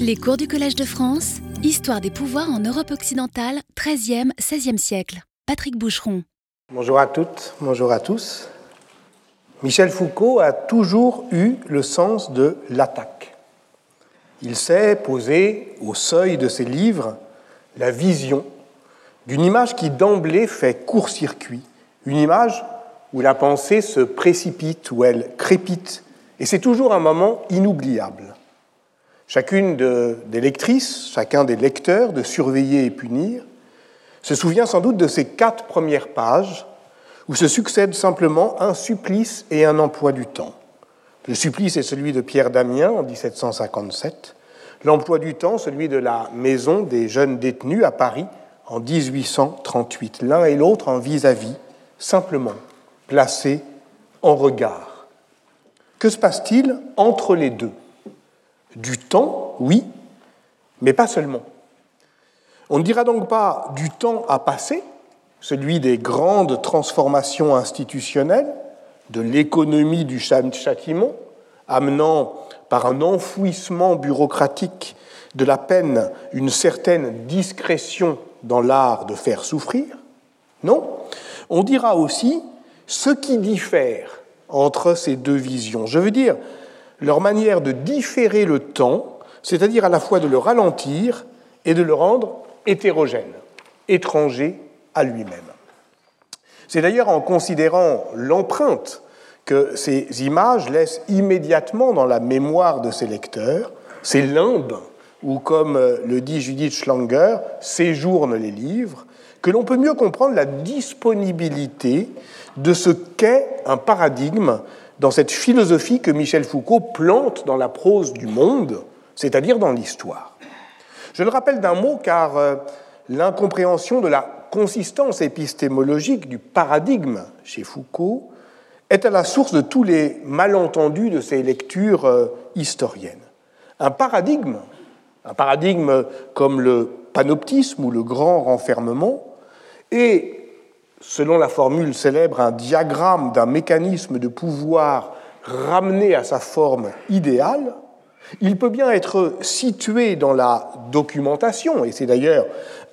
Les cours du Collège de France, Histoire des pouvoirs en Europe occidentale, 13e, 16e siècle. Patrick Boucheron. Bonjour à toutes, bonjour à tous. Michel Foucault a toujours eu le sens de l'attaque. Il s'est posé au seuil de ses livres la vision d'une image qui d'emblée fait court-circuit, une image où la pensée se précipite, où elle crépite, et c'est toujours un moment inoubliable. Chacune des lectrices, chacun des lecteurs de Surveiller et punir se souvient sans doute de ces quatre premières pages où se succèdent simplement un supplice et un emploi du temps. Le supplice est celui de Pierre Damien en 1757, l'emploi du temps celui de la maison des jeunes détenus à Paris en 1838, l'un et l'autre en vis-à-vis, simplement placés en regard. Que se passe-t-il entre les deux? Du temps, oui, mais pas seulement. On ne dira donc pas du temps à passer, celui des grandes transformations institutionnelles, de l'économie du châtiment, amenant par un enfouissement bureaucratique de la peine une certaine discrétion dans l'art de faire souffrir. Non, on dira aussi ce qui diffère entre ces deux visions. Je veux dire, leur manière de différer le temps, c'est-à-dire à la fois de le ralentir et de le rendre hétérogène, étranger à lui-même. C'est d'ailleurs en considérant l'empreinte que ces images laissent immédiatement dans la mémoire de ses lecteurs, ces limbes où, comme le dit Judith Schlanger, séjournent les livres, que l'on peut mieux comprendre la disponibilité de ce qu'est un paradigme dans cette philosophie que Michel Foucault plante dans la prose du monde, c'est-à-dire dans l'histoire. Je le rappelle d'un mot car euh, l'incompréhension de la consistance épistémologique du paradigme chez Foucault est à la source de tous les malentendus de ses lectures euh, historiennes. Un paradigme, un paradigme comme le panoptisme ou le grand renfermement, est selon la formule célèbre, un diagramme d'un mécanisme de pouvoir ramené à sa forme idéale, il peut bien être situé dans la documentation, et c'est d'ailleurs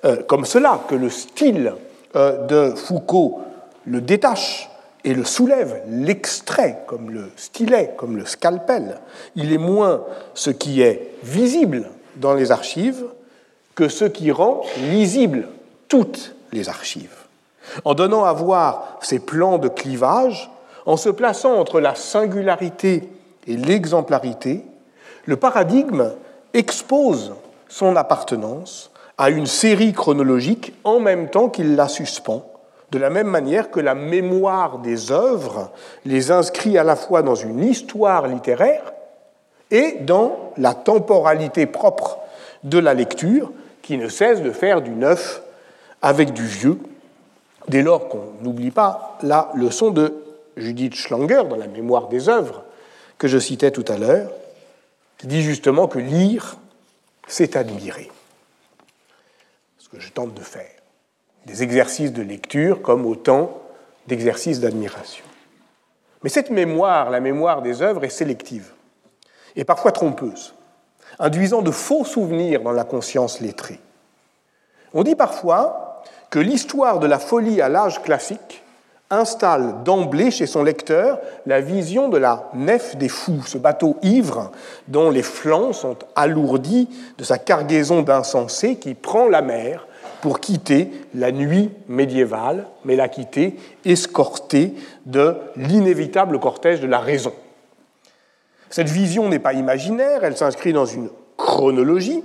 euh, comme cela que le style euh, de Foucault le détache et le soulève, l'extrait comme le stylet, comme le scalpel. Il est moins ce qui est visible dans les archives que ce qui rend lisible toutes les archives en donnant à voir ces plans de clivage, en se plaçant entre la singularité et l'exemplarité, le paradigme expose son appartenance à une série chronologique en même temps qu'il la suspend, de la même manière que la mémoire des œuvres les inscrit à la fois dans une histoire littéraire et dans la temporalité propre de la lecture qui ne cesse de faire du neuf avec du vieux dès lors qu'on n'oublie pas la leçon de Judith Schlanger dans la mémoire des œuvres que je citais tout à l'heure, qui dit justement que lire, c'est admirer. Ce que je tente de faire. Des exercices de lecture comme autant d'exercices d'admiration. Mais cette mémoire, la mémoire des œuvres, est sélective et parfois trompeuse, induisant de faux souvenirs dans la conscience lettrée. On dit parfois que l'histoire de la folie à l'âge classique installe d'emblée chez son lecteur la vision de la nef des fous, ce bateau ivre dont les flancs sont alourdis de sa cargaison d'insensés qui prend la mer pour quitter la nuit médiévale, mais la quitter escortée de l'inévitable cortège de la raison. Cette vision n'est pas imaginaire, elle s'inscrit dans une chronologie.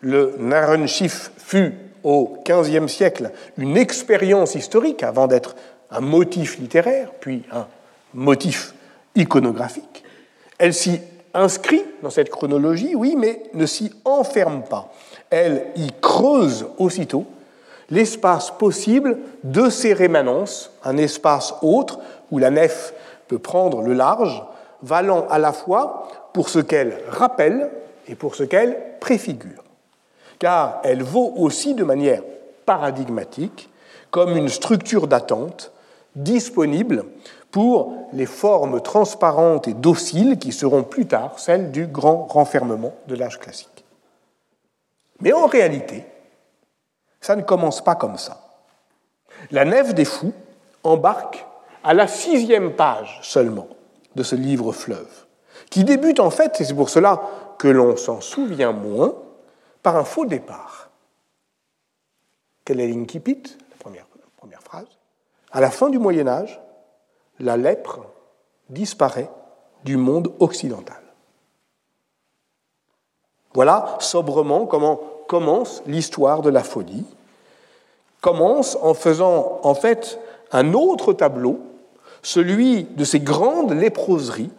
Le Narrenschiff fut au XVe siècle une expérience historique avant d'être un motif littéraire, puis un motif iconographique. Elle s'y inscrit dans cette chronologie, oui, mais ne s'y enferme pas. Elle y creuse aussitôt l'espace possible de ces rémanences, un espace autre où la nef peut prendre le large, valant à la fois pour ce qu'elle rappelle et pour ce qu'elle préfigure car elle vaut aussi de manière paradigmatique comme une structure d'attente disponible pour les formes transparentes et dociles qui seront plus tard celles du grand renfermement de l'âge classique. Mais en réalité, ça ne commence pas comme ça. La Nef des Fous embarque à la sixième page seulement de ce livre fleuve, qui débute en fait, et c'est pour cela que l'on s'en souvient moins, par un faux départ. Quelle est l'incipit la première, phrase? À la fin du Moyen Âge, la lèpre disparaît du monde occidental. Voilà sobrement comment commence l'histoire de la folie. Commence en faisant en fait un autre tableau, celui de ces grandes léproseries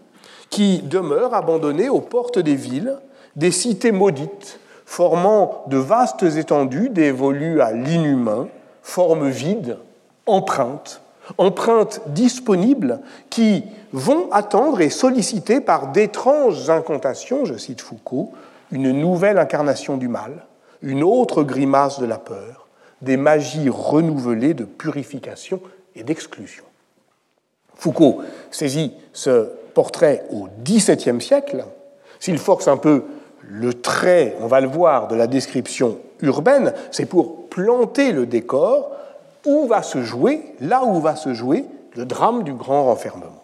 qui demeurent abandonnées aux portes des villes, des cités maudites, formant de vastes étendues dévolues à l'inhumain, formes vides, empreintes, empreintes disponibles qui vont attendre et solliciter par d'étranges incantations, je cite Foucault, une nouvelle incarnation du mal, une autre grimace de la peur, des magies renouvelées de purification et d'exclusion. Foucault saisit ce portrait au XVIIe siècle. S'il force un peu le trait, on va le voir, de la description urbaine, c'est pour planter le décor où va se jouer, là où va se jouer le drame du grand renfermement.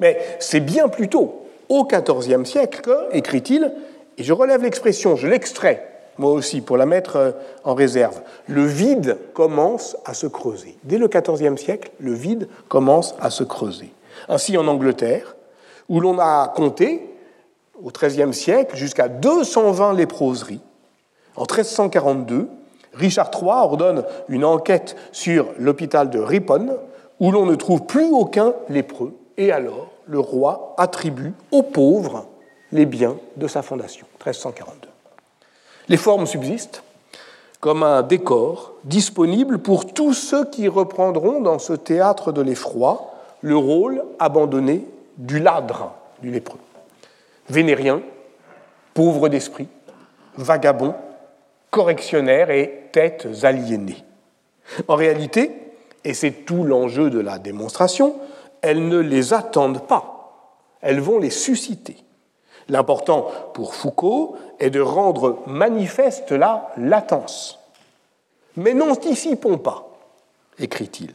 Mais c'est bien plus tôt, au XIVe siècle, que, écrit-il, et je relève l'expression, je l'extrais, moi aussi, pour la mettre euh, en réserve, le vide commence à se creuser. Dès le XIVe siècle, le vide commence à se creuser. Ainsi, en Angleterre, où l'on a compté, au XIIIe siècle, jusqu'à 220 léproseries, en 1342, Richard III ordonne une enquête sur l'hôpital de Ripon, où l'on ne trouve plus aucun lépreux, et alors le roi attribue aux pauvres les biens de sa fondation, 1342. Les formes subsistent comme un décor disponible pour tous ceux qui reprendront dans ce théâtre de l'effroi le rôle abandonné du ladre, du lépreux. Vénérien, pauvre d'esprit, vagabond, correctionnaire et têtes aliénées. En réalité, et c'est tout l'enjeu de la démonstration, elles ne les attendent pas, elles vont les susciter. L'important pour Foucault est de rendre manifeste la latence. Mais n'anticipons pas, écrit-il.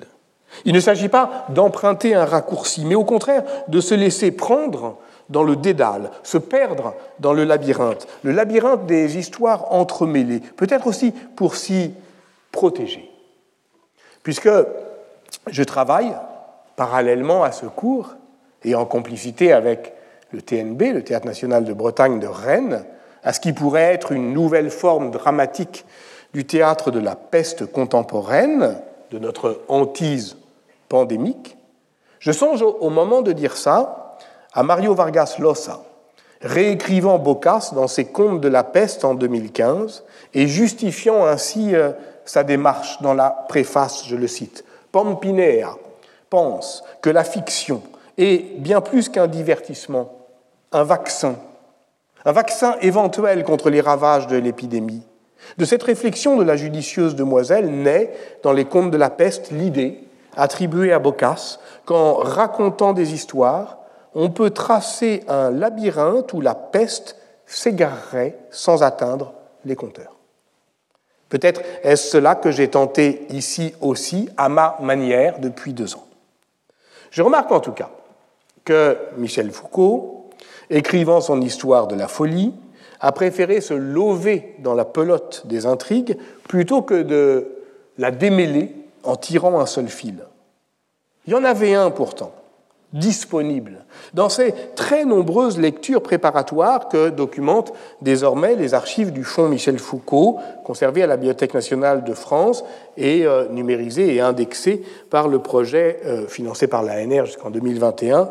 Il ne s'agit pas d'emprunter un raccourci, mais au contraire de se laisser prendre dans le dédale, se perdre dans le labyrinthe, le labyrinthe des histoires entremêlées, peut-être aussi pour s'y protéger. Puisque je travaille parallèlement à ce cours et en complicité avec le TNB, le Théâtre national de Bretagne de Rennes, à ce qui pourrait être une nouvelle forme dramatique du théâtre de la peste contemporaine, de notre hantise pandémique, je songe au moment de dire ça à Mario Vargas Llosa, réécrivant Bocas dans ses Contes de la peste en 2015 et justifiant ainsi euh, sa démarche dans la préface, je le cite. Pampinea pense que la fiction est bien plus qu'un divertissement un vaccin, un vaccin éventuel contre les ravages de l'épidémie. De cette réflexion de la judicieuse demoiselle naît, dans les contes de la peste, l'idée, attribuée à Boccace, qu'en racontant des histoires, on peut tracer un labyrinthe où la peste s'égarerait sans atteindre les conteurs. Peut-être est-ce cela que j'ai tenté ici aussi, à ma manière, depuis deux ans. Je remarque en tout cas que Michel Foucault, écrivant son histoire de la folie, a préféré se lever dans la pelote des intrigues plutôt que de la démêler en tirant un seul fil. Il y en avait un pourtant, disponible dans ces très nombreuses lectures préparatoires que documentent désormais les archives du Fonds Michel Foucault, conservées à la Bibliothèque nationale de France et euh, numérisées et indexées par le projet euh, financé par l'ANR jusqu'en 2021,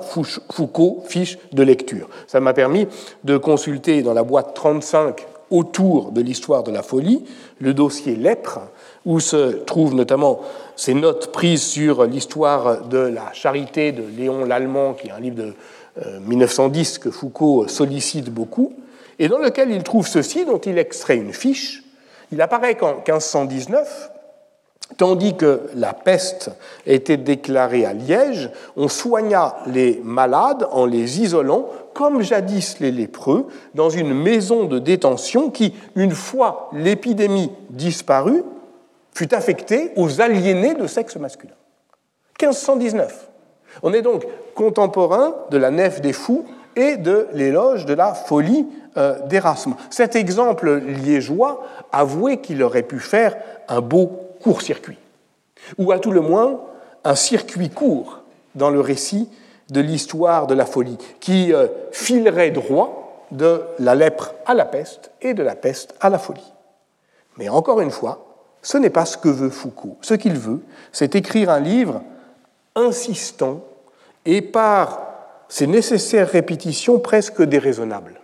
Foucault, fiche de lecture. Ça m'a permis de consulter dans la boîte 35 autour de l'histoire de la folie le dossier Lèpre, où se trouvent notamment ces notes prises sur l'histoire de la charité de Léon l'Allemand, qui est un livre de 1910 euh, que Foucault sollicite beaucoup, et dans lequel il trouve ceci, dont il extrait une fiche. Il apparaît qu'en 1519, Tandis que la peste était déclarée à Liège, on soigna les malades en les isolant, comme jadis les lépreux, dans une maison de détention qui, une fois l'épidémie disparue, fut affectée aux aliénés de sexe masculin. 1519. On est donc contemporain de la nef des fous et de l'éloge de la folie euh, d'Erasme. Cet exemple liégeois avouait qu'il aurait pu faire un beau court-circuit, ou à tout le moins un circuit court dans le récit de l'histoire de la folie, qui euh, filerait droit de la lèpre à la peste et de la peste à la folie. Mais encore une fois, ce n'est pas ce que veut Foucault. Ce qu'il veut, c'est écrire un livre insistant et par ses nécessaires répétitions presque déraisonnables.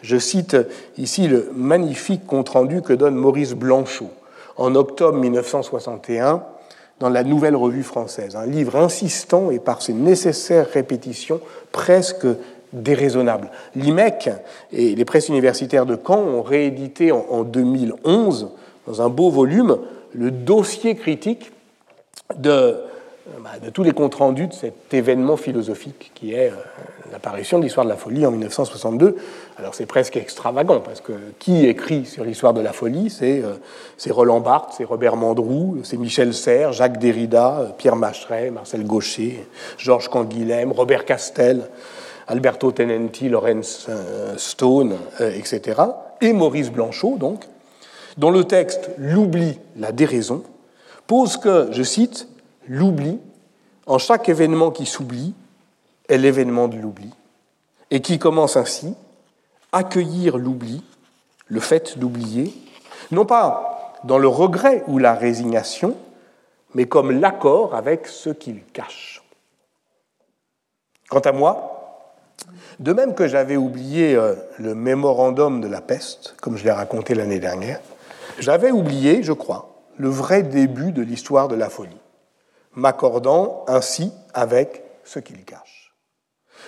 Je cite ici le magnifique compte-rendu que donne Maurice Blanchot en octobre 1961 dans la Nouvelle Revue française, un livre insistant et par ses nécessaires répétitions presque déraisonnable. L'IMEC et les presses universitaires de Caen ont réédité en 2011, dans un beau volume, le dossier critique de euh, bah, de tous les comptes rendus de cet événement philosophique qui est euh, l'apparition de l'histoire de la folie en 1962. Alors c'est presque extravagant, parce que qui écrit sur l'histoire de la folie euh, C'est Roland Barthes, c'est Robert Mandrou, c'est Michel Serres, Jacques Derrida, Pierre Macheret, Marcel Gaucher, Georges Canguilhem, Robert Castel, Alberto Tenenti, Lawrence Stone, etc. Et Maurice Blanchot, donc, dont le texte L'oubli, la déraison, pose que, je cite, l'oubli, en chaque événement qui s'oublie, est l'événement de l'oubli, et qui commence ainsi, accueillir l'oubli, le fait d'oublier, non pas dans le regret ou la résignation, mais comme l'accord avec ce qu'il cache. Quant à moi, de même que j'avais oublié euh, le mémorandum de la peste, comme je l'ai raconté l'année dernière, j'avais oublié, je crois, le vrai début de l'histoire de la folie m'accordant ainsi avec ce qu'il cache.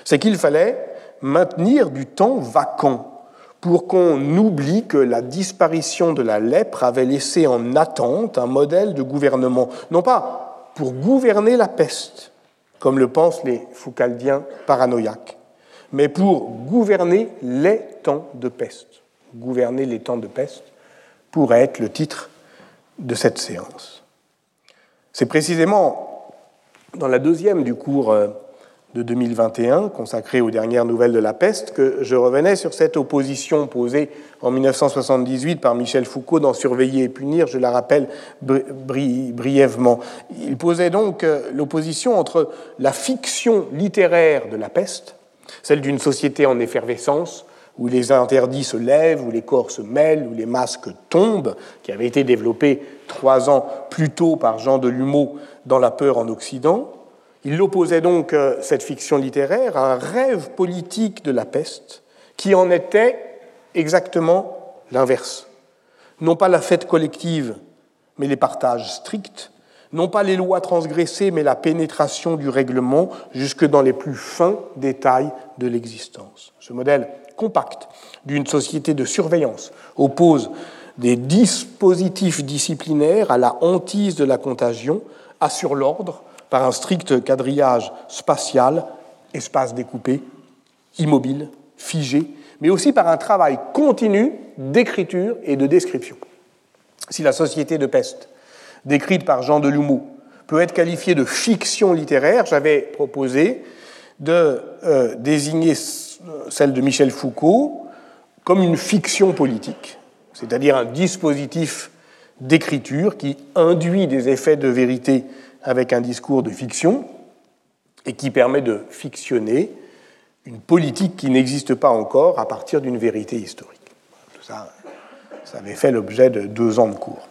C'est qu'il fallait maintenir du temps vacant pour qu'on oublie que la disparition de la lèpre avait laissé en attente un modèle de gouvernement, non pas pour gouverner la peste, comme le pensent les foucaldiens paranoïaques, mais pour gouverner les temps de peste. Gouverner les temps de peste pourrait être le titre de cette séance. C'est précisément dans la deuxième du cours euh, de 2021, consacré aux dernières nouvelles de la peste, que je revenais sur cette opposition posée en 1978 par Michel Foucault dans Surveiller et punir, je la rappelle brièvement. Il posait donc euh, l'opposition entre la fiction littéraire de la peste, celle d'une société en effervescence, où les interdits se lèvent, où les corps se mêlent, où les masques tombent, qui avait été développé trois ans plus tôt par Jean Delumeau dans La peur en Occident. Il opposait donc euh, cette fiction littéraire à un rêve politique de la peste, qui en était exactement l'inverse. Non pas la fête collective, mais les partages stricts, non pas les lois transgressées, mais la pénétration du règlement jusque dans les plus fins détails de l'existence. Ce modèle compacte d'une société de surveillance oppose des dispositifs disciplinaires à la hantise de la contagion, assure l'ordre par un strict quadrillage spatial, espace découpé, immobile, figé, mais aussi par un travail continu d'écriture et de description. Si la société de peste, décrite par Jean Delumeau, peut être qualifiée de fiction littéraire, j'avais proposé de euh, désigner celle de Michel Foucault comme une fiction politique, c'est-à-dire un dispositif d'écriture qui induit des effets de vérité avec un discours de fiction et qui permet de fictionner une politique qui n'existe pas encore à partir d'une vérité historique. Tout ça, ça avait fait l'objet de deux ans de cours.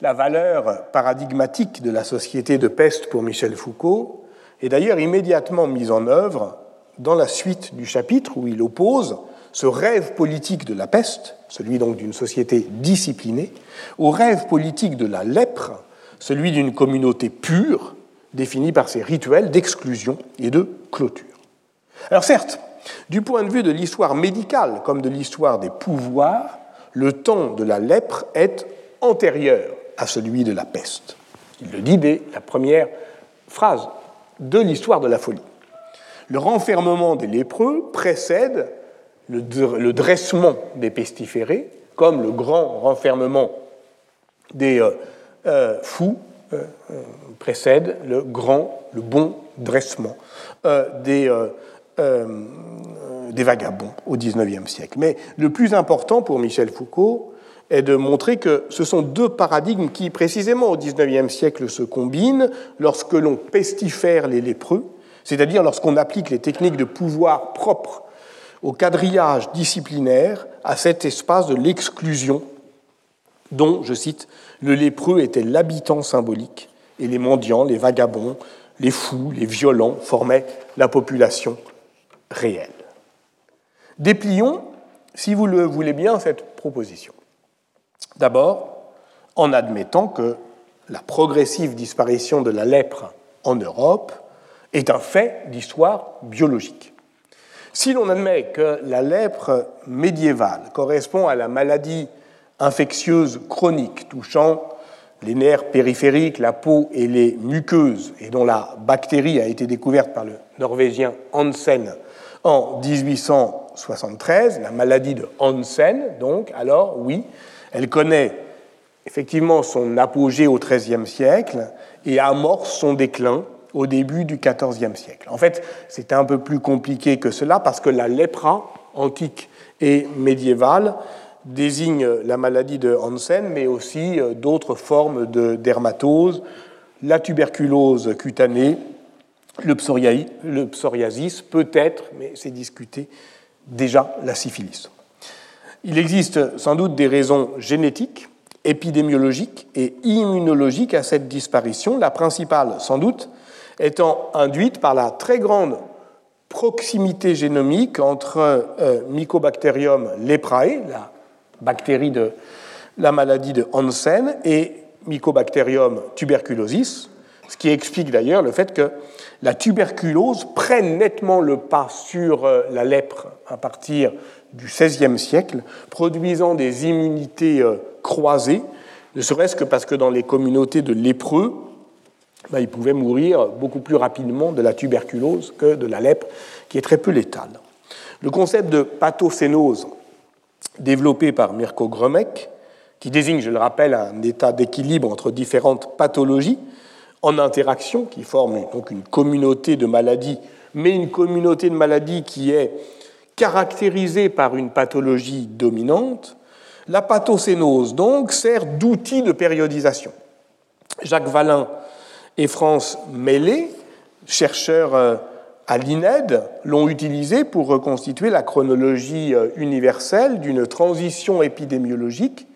La valeur paradigmatique de la société de peste pour Michel Foucault est d'ailleurs immédiatement mise en œuvre dans la suite du chapitre où il oppose ce rêve politique de la peste, celui donc d'une société disciplinée, au rêve politique de la lèpre, celui d'une communauté pure, définie par ses rituels d'exclusion et de clôture. Alors certes, du point de vue de l'histoire médicale comme de l'histoire des pouvoirs, le temps de la lèpre est antérieur à celui de la peste. Il le dit dès la première phrase de l'histoire de la folie. Le renfermement des lépreux précède le, dressement des pestiférés, comme le grand renfermement des euh, euh, fous euh, précède le grand, le bon dressement des, des vagabonds au XIXe siècle. Mais le plus important pour Michel Foucault est de montrer que ce sont deux paradigmes qui, précisément au XIXe siècle, se combinent lorsque l'on pestifère les lépreux, c'est-à-dire lorsqu'on applique les techniques de pouvoir propres au quadrillage disciplinaire, à cet espace de l'exclusion dont, je cite, le lépreux était l'habitant symbolique et les mendiants, les vagabonds, les fous, les violents formaient la population réelle. Déplions, si vous le voulez bien, cette proposition. D'abord, en admettant que la progressive disparition de la lèpre en Europe est un fait d'histoire biologique. Si l'on admet que la lèpre médiévale correspond à la maladie infectieuse chronique touchant les nerfs périphériques, la peau et les muqueuses, et dont la bactérie a été découverte par le Norvégien Hansen en 1873, la maladie de Hansen, donc, alors oui, elle connaît effectivement son apogée au XIIIe siècle et amorce son déclin au début du XIVe siècle. En fait, c'est un peu plus compliqué que cela parce que la lépra antique et médiévale désigne la maladie de Hansen, mais aussi euh, d'autres formes de dermatose, la tuberculose cutanée, le, psoriasis, peut-être, mais c'est discuté, déjà la syphilis. Il existe sans doute des raisons génétiques, épidémiologiques et immunologiques à cette disparition. La principale, sans doute, étant induite par la très grande proximité génomique entre euh, Mycobacterium leprae, la bactérie de la maladie de Hansen, et Mycobacterium tuberculosis, ce qui explique d'ailleurs le fait que la tuberculose prenne nettement le pas sur euh, la lèpre à partir du XVIe siècle, produisant des immunités euh, croisées, ne serait-ce que parce que dans les communautés de lépreux, ben, ils pouvaient mourir beaucoup plus rapidement de la tuberculose que de la lèpre, qui est très peu létale. Le concept de pathocénose, développé par Mirko Gromek, qui désigne, je le rappelle, un état d'équilibre entre différentes pathologies en interaction, qui forment donc une communauté de maladies, mais une communauté de maladies qui est caractérisée par une pathologie dominante, la pathocénose, donc, sert d'outil de périodisation. Jacques Vallin et France Mellet, chercheurs euh, à l'INED, l'ont utilisé pour reconstituer la chronologie euh, universelle d'une transition épidémiologique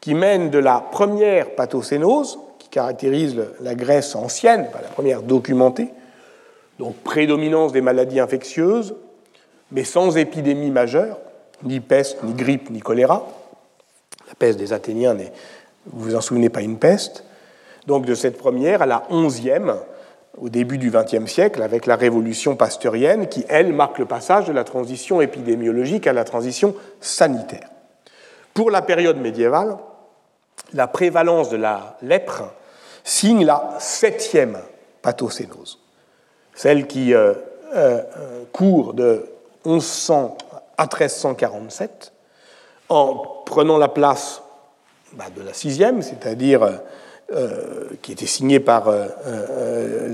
qui mène de la première pathocénose, qui caractérise la Grèce ancienne, la première documentée, donc prédominance des maladies infectieuses, mais sans épidémie majeure, ni peste, ni grippe, ni choléra. La peste des Athéniens n'est, vous vous en souvenez, pas une peste. Donc de cette première à la onzième, au début du XXe siècle, avec la révolution pasteurienne, qui, elle, marque le passage de la transition épidémiologique à la transition sanitaire. Pour la période médiévale, la prévalence de la lèpre signe la septième pathocénose, celle qui euh, euh, court de 1100 à 1347, en prenant la place bah, de la sixième, c'est-à-dire euh, qui était signée par euh,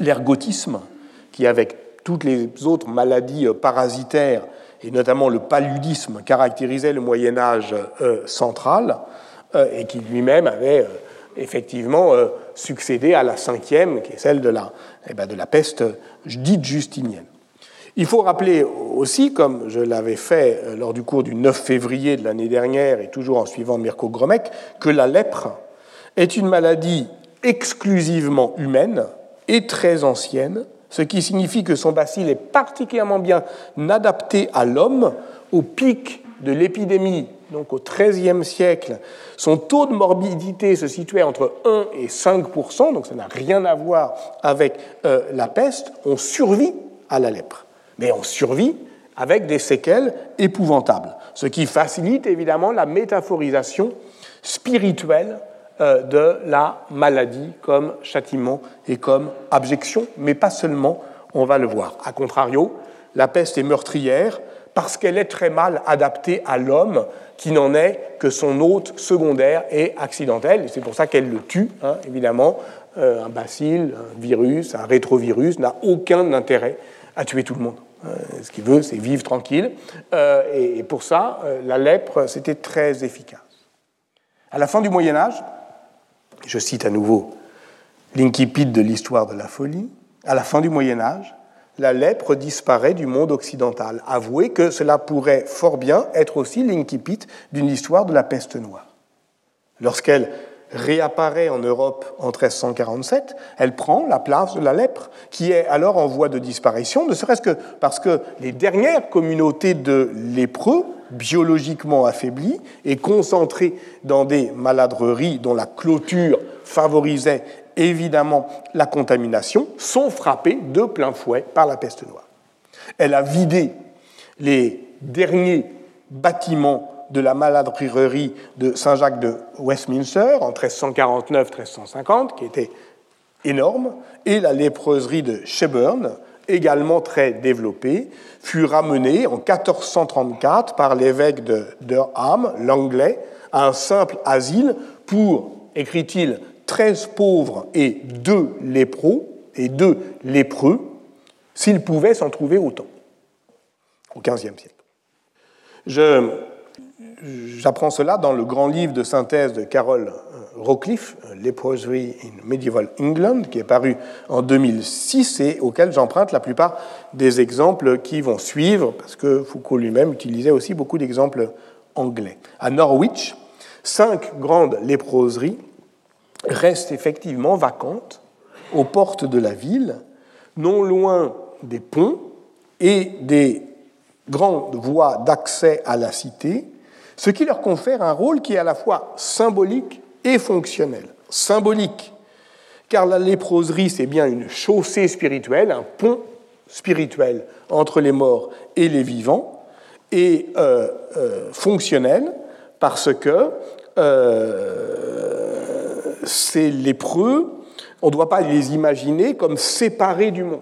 l'ergotisme, qui avec toutes les autres maladies parasitaires, et notamment le paludisme, caractérisait le Moyen Âge central, et qui lui-même avait effectivement succédé à la cinquième, qui est celle de la, eh ben, de la peste dite justinienne. Il faut rappeler aussi, comme je l'avais fait euh, lors du cours du 9 février de l'année dernière et toujours en suivant Mirko Gromek, que la lèpre est une maladie exclusivement humaine et très ancienne, ce qui signifie que son bacille est particulièrement bien adapté à l'homme au pic de l'épidémie, donc au XIIIe siècle. Son taux de morbidité se situait entre 1 et 5% donc ça n'a rien à voir avec euh, la peste. On survit à la lèpre mais on survit avec des séquelles épouvantables, ce qui facilite évidemment la métaphorisation spirituelle euh, de la maladie comme châtiment et comme abjection, mais pas seulement, on va le voir. A contrario, la peste est meurtrière parce qu'elle est très mal adaptée à l'homme qui n'en est que son hôte secondaire et accidentel. C'est pour ça qu'elle le tue, hein, évidemment. Euh, un bacille, un virus, un rétrovirus n'a aucun intérêt à tuer tout le monde. Euh, ce qu'il veut, c'est vivre tranquille. Euh, et, pour ça, la lèpre, c'était très efficace. À la fin du Moyen Âge, je cite à nouveau l'incipit de l'histoire de la folie, à la fin du Moyen Âge, la lèpre disparaît du monde occidental. Avouez que cela pourrait fort bien être aussi l'incipit d'une histoire de la peste noire. Lorsqu'elle réapparaît en Europe en 1347, elle prend la place de la lèpre, qui est alors en voie de disparition, ne serait-ce que parce que les dernières communautés de lépreux, biologiquement affaiblies et concentrées dans des maladreries dont la clôture favorisait évidemment la contamination, sont frappées de plein fouet par la peste noire. Elle a vidé les derniers bâtiments de la maladrerie de Saint-Jacques de Westminster en 1349-1350, qui était énorme, et la léproserie de Sheburn, également très développée, fut ramenée en 1434 par l'évêque de Durham, l'anglais, à un simple asile pour, écrit-il, 13 pauvres et deux lépreux, et deux lépreux, s'ils pouvaient s'en trouver autant, au XVe siècle. J'apprends cela dans le grand livre de synthèse de Carol Rocliffe, Leprosery in Medieval England, qui est paru en 2006 et auquel j'emprunte la plupart des exemples qui vont suivre, parce que Foucault lui-même utilisait aussi beaucoup d'exemples anglais. À Norwich, cinq grandes léproseries reste effectivement vacante aux portes de la ville, non loin des ponts et des grandes voies d'accès à la cité, ce qui leur confère un rôle qui est à la fois symbolique et fonctionnel. Symbolique, car la léproserie, c'est bien une chaussée spirituelle, un pont spirituel entre les morts et les vivants, et euh, euh, fonctionnel, parce que euh, ces lépreux, on ne doit pas les imaginer comme séparés du monde.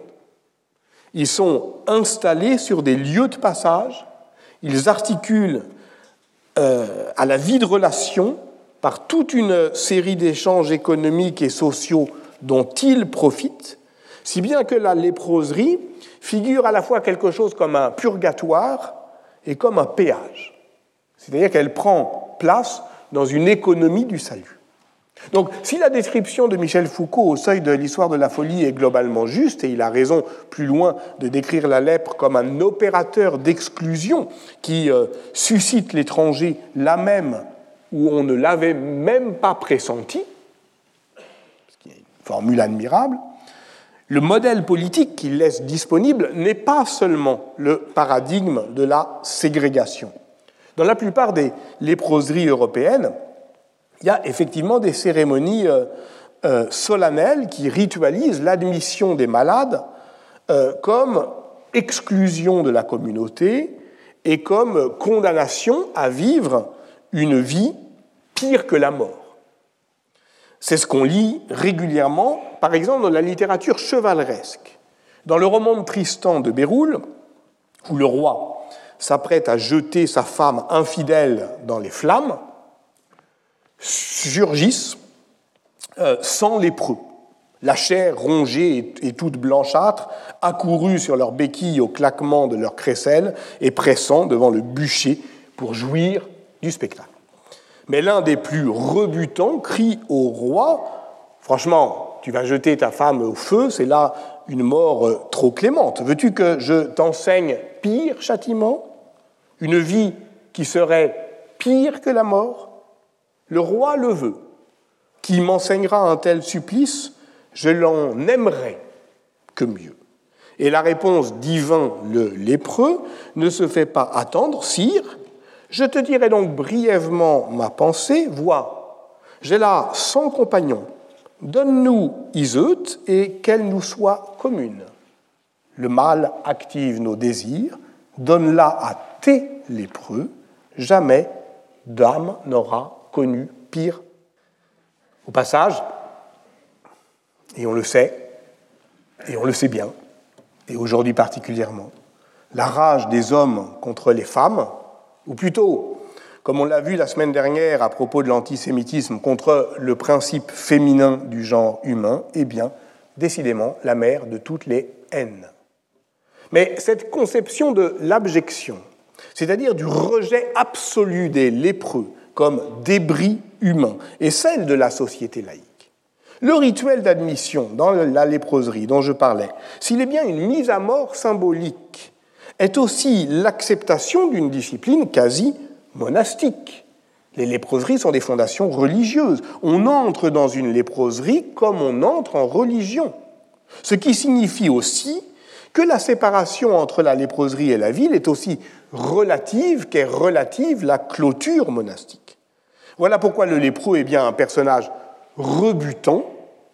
Ils sont installés sur des lieux de passage, ils articulent euh, à la vie de relation par toute une série d'échanges économiques et sociaux dont ils profitent, si bien que la léproserie figure à la fois quelque chose comme un purgatoire et comme un péage. C'est-à-dire qu'elle prend place dans une économie du salut. Donc, si la description de Michel Foucault au seuil de l'histoire de la folie est globalement juste, et il a raison plus loin de décrire la lèpre comme un opérateur d'exclusion qui euh, suscite l'étranger là même où on ne l'avait même pas pressenti, ce qui est une formule admirable, le modèle politique qu'il laisse disponible n'est pas seulement le paradigme de la ségrégation. Dans la plupart des léproseries européennes, il y a effectivement des cérémonies euh, euh, solennelles qui ritualisent l'admission des malades euh, comme exclusion de la communauté et comme condamnation à vivre une vie pire que la mort. C'est ce qu'on lit régulièrement, par exemple, dans la littérature chevaleresque. Dans le roman de Tristan de Béroul, où le roi s'apprête à jeter sa femme infidèle dans les flammes, surgissent euh, sans lépreux. La chair rongée et toute blanchâtre, accourue sur leurs béquilles au claquement de leurs crécelles et pressant devant le bûcher pour jouir du spectacle. Mais l'un des plus rebutants crie au roi Franchement, tu vas jeter ta femme au feu, c'est là une mort euh, trop clémente. Veux-tu que je t'enseigne pire châtiment? Une vie qui serait pire que la mort? Le roi le veut. Qui m'enseignera un tel supplice, je l'en aimerais que mieux. Et la réponse divin le lépreux ne se fait pas attendre, sire. Je te dirai donc brièvement ma pensée. Vois, j'ai là cent compagnons. Donne-nous Iseut et qu'elle nous soit commune. Le mal active nos désirs, donne-la à tes lépreux, jamais d'âme n'aura pire. Au passage, et on le sait, et on le sait bien, et aujourd'hui particulièrement, la rage des hommes contre les femmes, ou plutôt, comme on l'a vu la semaine dernière à propos de l'antisémitisme, contre le principe féminin du genre humain, est bien, décidément, la mère de toutes les haines. Mais cette conception de l'abjection, c'est-à-dire du rejet absolu des lépreux comme débris humains, est celle de la société laïque. Le rituel d'admission dans la léproserie dont je parlais, s'il est bien une mise à mort symbolique, est aussi l'acceptation d'une discipline quasi monastique. Les léproseries sont des fondations religieuses. On entre dans une léproserie comme on entre en religion. Ce qui signifie aussi que la séparation entre la léproserie et la ville est aussi relative qu'est relative la clôture monastique. Voilà pourquoi le lépreux est bien un personnage rebutant,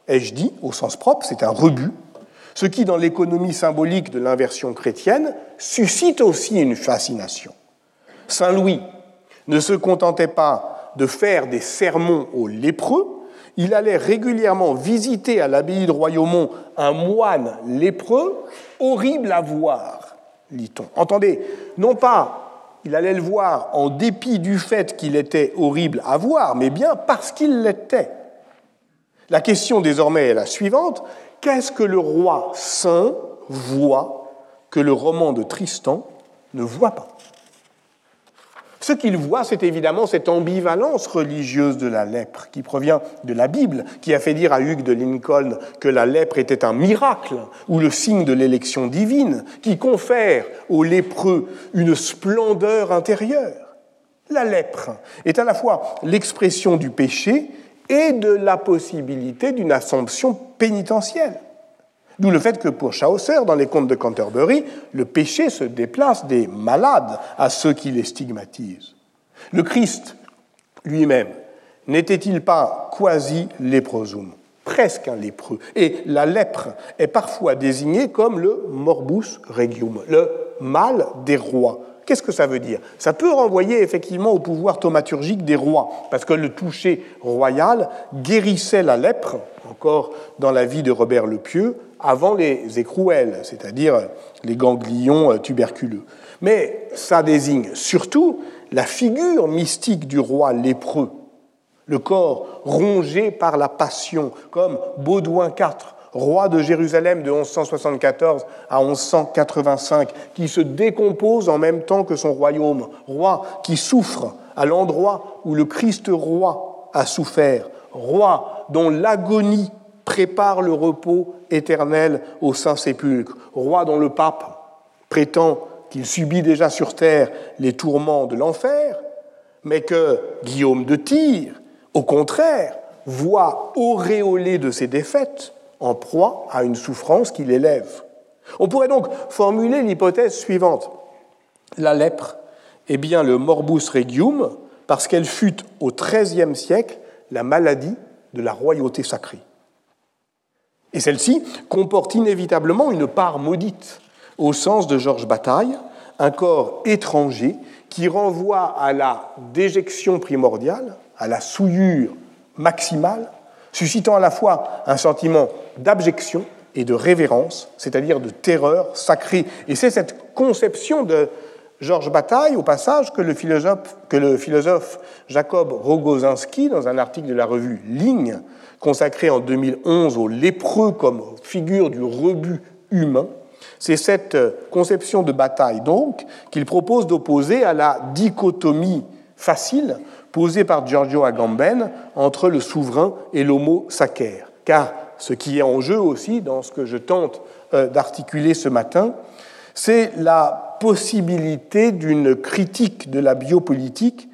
ai-je dit, au sens propre, c'est un rebut, ce qui, dans l'économie symbolique de l'inversion chrétienne, suscite aussi une fascination. Saint Louis ne se contentait pas de faire des sermons aux lépreux, il allait régulièrement visiter à l'abbaye de Royaumont un moine lépreux, horrible à voir, lit-on. Entendez, non pas il allait le voir en dépit du fait qu'il était horrible à voir, mais bien parce qu'il l'était. La question désormais est la suivante. Qu'est-ce que le roi saint voit que le roman de Tristan ne voit pas? Ce qu'il voit, c'est évidemment cette ambivalence religieuse de la lèpre qui provient de la Bible, qui a fait dire à Hugues de Lincoln que la lèpre était un miracle ou le signe de l'élection divine, qui confère aux lépreux une splendeur intérieure. La lèpre est à la fois l'expression du péché et de la possibilité d'une assomption pénitentielle. D'où le fait que pour Chaucer, dans les contes de Canterbury, le péché se déplace des malades à ceux qui les stigmatisent. Le Christ lui-même n'était-il pas quasi léprosum Presque un lépreux. Et la lèpre est parfois désignée comme le morbus regium, le mal des rois. Qu'est-ce que ça veut dire? Ça peut renvoyer effectivement au pouvoir thaumaturgique des rois, parce que le toucher royal guérissait la lèpre, encore dans la vie de Robert le Pieux, avant les écrouelles, c'est-à-dire les ganglions tuberculeux. Mais ça désigne surtout la figure mystique du roi lépreux, le corps rongé par la passion, comme Baudouin IV roi de Jérusalem de 1174 à 1185, qui se décompose en même temps que son royaume, roi qui souffre à l'endroit où le Christ roi a souffert, roi dont l'agonie prépare le repos éternel au Saint-Sépulcre, roi dont le pape prétend qu'il subit déjà sur terre les tourments de l'enfer, mais que Guillaume de Tyr, au contraire, voit auréolé de ses défaites en proie à une souffrance qui l'élève. On pourrait donc formuler l'hypothèse suivante. La lèpre est bien le morbus regium parce qu'elle fut au XIIIe siècle la maladie de la royauté sacrée. Et celle-ci comporte inévitablement une part maudite, au sens de Georges Bataille, un corps étranger qui renvoie à la déjection primordiale, à la souillure maximale, suscitant à la fois un sentiment d'abjection et de révérence, c'est-à-dire de terreur sacrée. Et c'est cette conception de Georges Bataille, au passage, que le philosophe, Jacob Rogozinski, dans un article de la revue Ligne, consacré en 2011 aux lépreux comme figure du rebut humain, c'est cette conception de bataille, donc, qu'il propose d'opposer à la dichotomie facile posée par Giorgio Agamben entre le souverain et l'homo sacer. Car ce qui est en jeu aussi dans ce que je tente euh, d'articuler ce matin, c'est la possibilité d'une critique de la biopolitique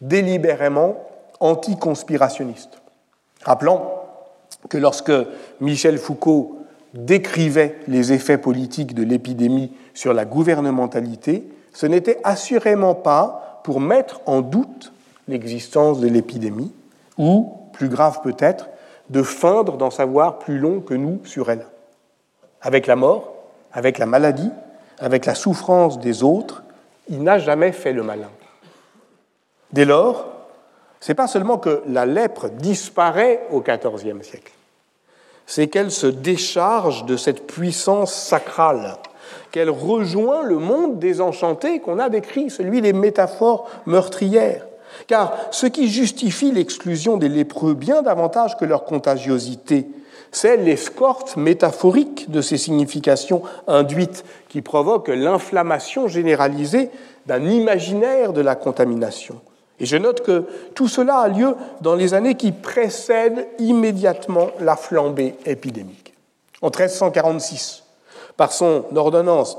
délibérément anticonspirationniste. Rappelons que lorsque Michel Foucault décrivait les effets politiques de l'épidémie sur la gouvernementalité, ce n'était assurément pas pour mettre en doute l'existence de l'épidémie, ou, plus grave peut-être, de feindre d'en savoir plus long que nous sur elle. Avec la mort, avec la maladie, avec la souffrance des autres, il n'a jamais fait le malin. Dès lors, ce n'est pas seulement que la lèpre disparaît au XIVe siècle, c'est qu'elle se décharge de cette puissance sacrale, qu'elle rejoint le monde désenchanté qu'on a décrit, celui des métaphores meurtrières. Car ce qui justifie l'exclusion des lépreux bien davantage que leur contagiosité, c'est l'escorte métaphorique de ces significations induites qui provoque l'inflammation généralisée d'un imaginaire de la contamination. Et je note que tout cela a lieu dans les années qui précèdent immédiatement la flambée épidémique. En 1346, par son ordonnance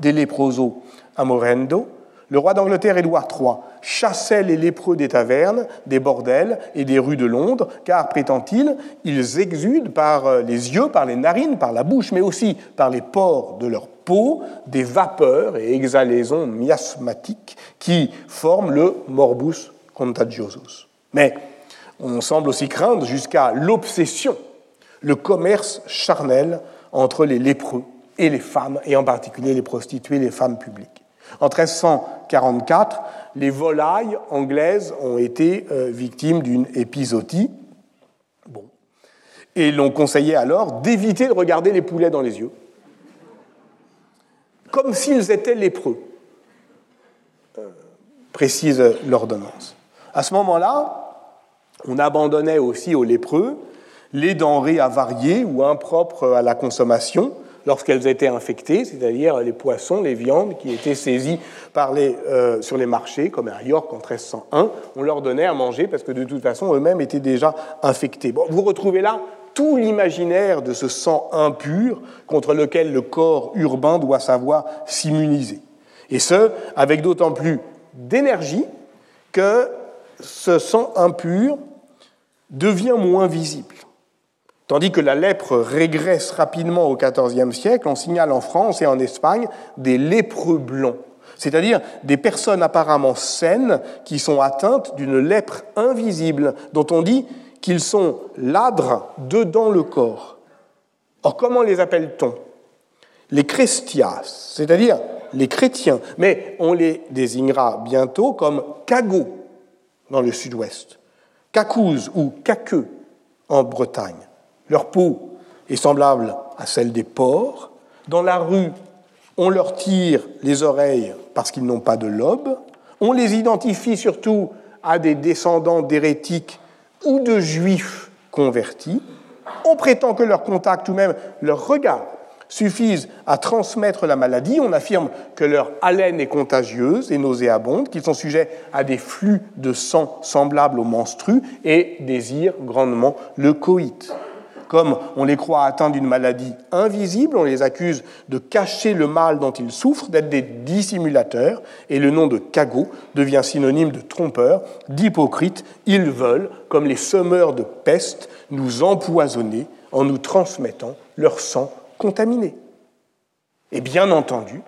des léproso amorendo, le roi d'Angleterre Édouard III chassait les lépreux des tavernes, des bordels et des rues de Londres, car, prétend-il, ils exudent par euh, les yeux, par les narines, par la bouche, mais aussi par les pores de leur peau, des vapeurs et exhalaisons miasmatiques qui forment le morbus contagiosus. Mais on semble aussi craindre jusqu'à l'obsession, le commerce charnel entre les lépreux et les femmes, et en particulier les prostituées, les femmes publiques. En 1344, les volailles anglaises ont été euh, victimes d'une épisodie. Bon. Et l'on conseillait alors d'éviter de regarder les poulets dans les yeux, comme s'ils étaient lépreux, euh, précise l'ordonnance. À ce moment-là, on abandonnait aussi aux lépreux les denrées avariées ou impropres à la consommation, lorsqu'elles étaient infectées, c'est-à-dire les poissons, les viandes qui étaient saisies euh, sur les marchés, comme à York en 1301, on leur donnait à manger parce que de toute façon eux-mêmes étaient déjà infectés. Vous retrouvez là tout l'imaginaire de ce sang impur contre lequel le corps urbain doit savoir s'immuniser. Et ce, avec d'autant plus d'énergie que ce sang impur devient moins visible. Tandis que la lèpre régresse rapidement au XIVe siècle, on signale en France et en Espagne des lépreux blancs, c'est-à-dire des personnes apparemment saines qui sont atteintes d'une lèpre invisible, dont on dit qu'ils sont ladres dedans le corps. Or, comment les appelle-t-on? Les chréstias, c'est-à-dire les chrétiens, mais on les désignera bientôt comme cagots dans le sud-ouest, cacouze ou caqueux en Bretagne. Leur peau est semblable à celle des porcs. Dans la rue, on leur tire les oreilles parce qu'ils n'ont pas de lobe. On les identifie surtout à des descendants d'hérétiques ou de juifs convertis. On prétend que leur contact ou même leur regard suffisent à transmettre la maladie. On affirme que leur haleine est contagieuse et nauséabonde, qu'ils sont sujets à des flux de sang semblables aux menstrues et désirent grandement le coït. Comme on les croit atteints d'une maladie invisible, on les accuse de cacher le mal dont ils souffrent, d'être des dissimulateurs, et le nom de cagot devient synonyme de trompeur, d'hypocrite. Ils veulent, comme les semeurs de peste, nous empoisonner en nous transmettant leur sang contaminé. Et bien entendu,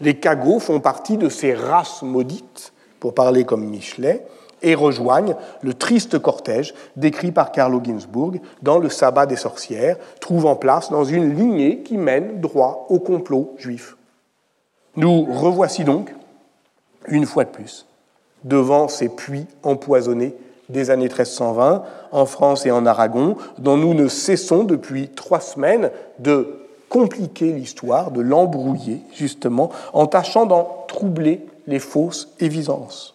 les cagots font partie de ces races maudites, pour parler comme Michelet, et rejoignent le triste cortège décrit par Carlo Ginzburg dans Le Sabbat des sorcières, trouvant place dans une lignée qui mène droit au complot juif. Nous revoici donc, une fois de plus, devant ces puits empoisonnés des années 1320 en France et en Aragon, dont nous ne cessons depuis trois semaines de compliquer l'histoire, de l'embrouiller justement, en tâchant d'en troubler les fausses évidences.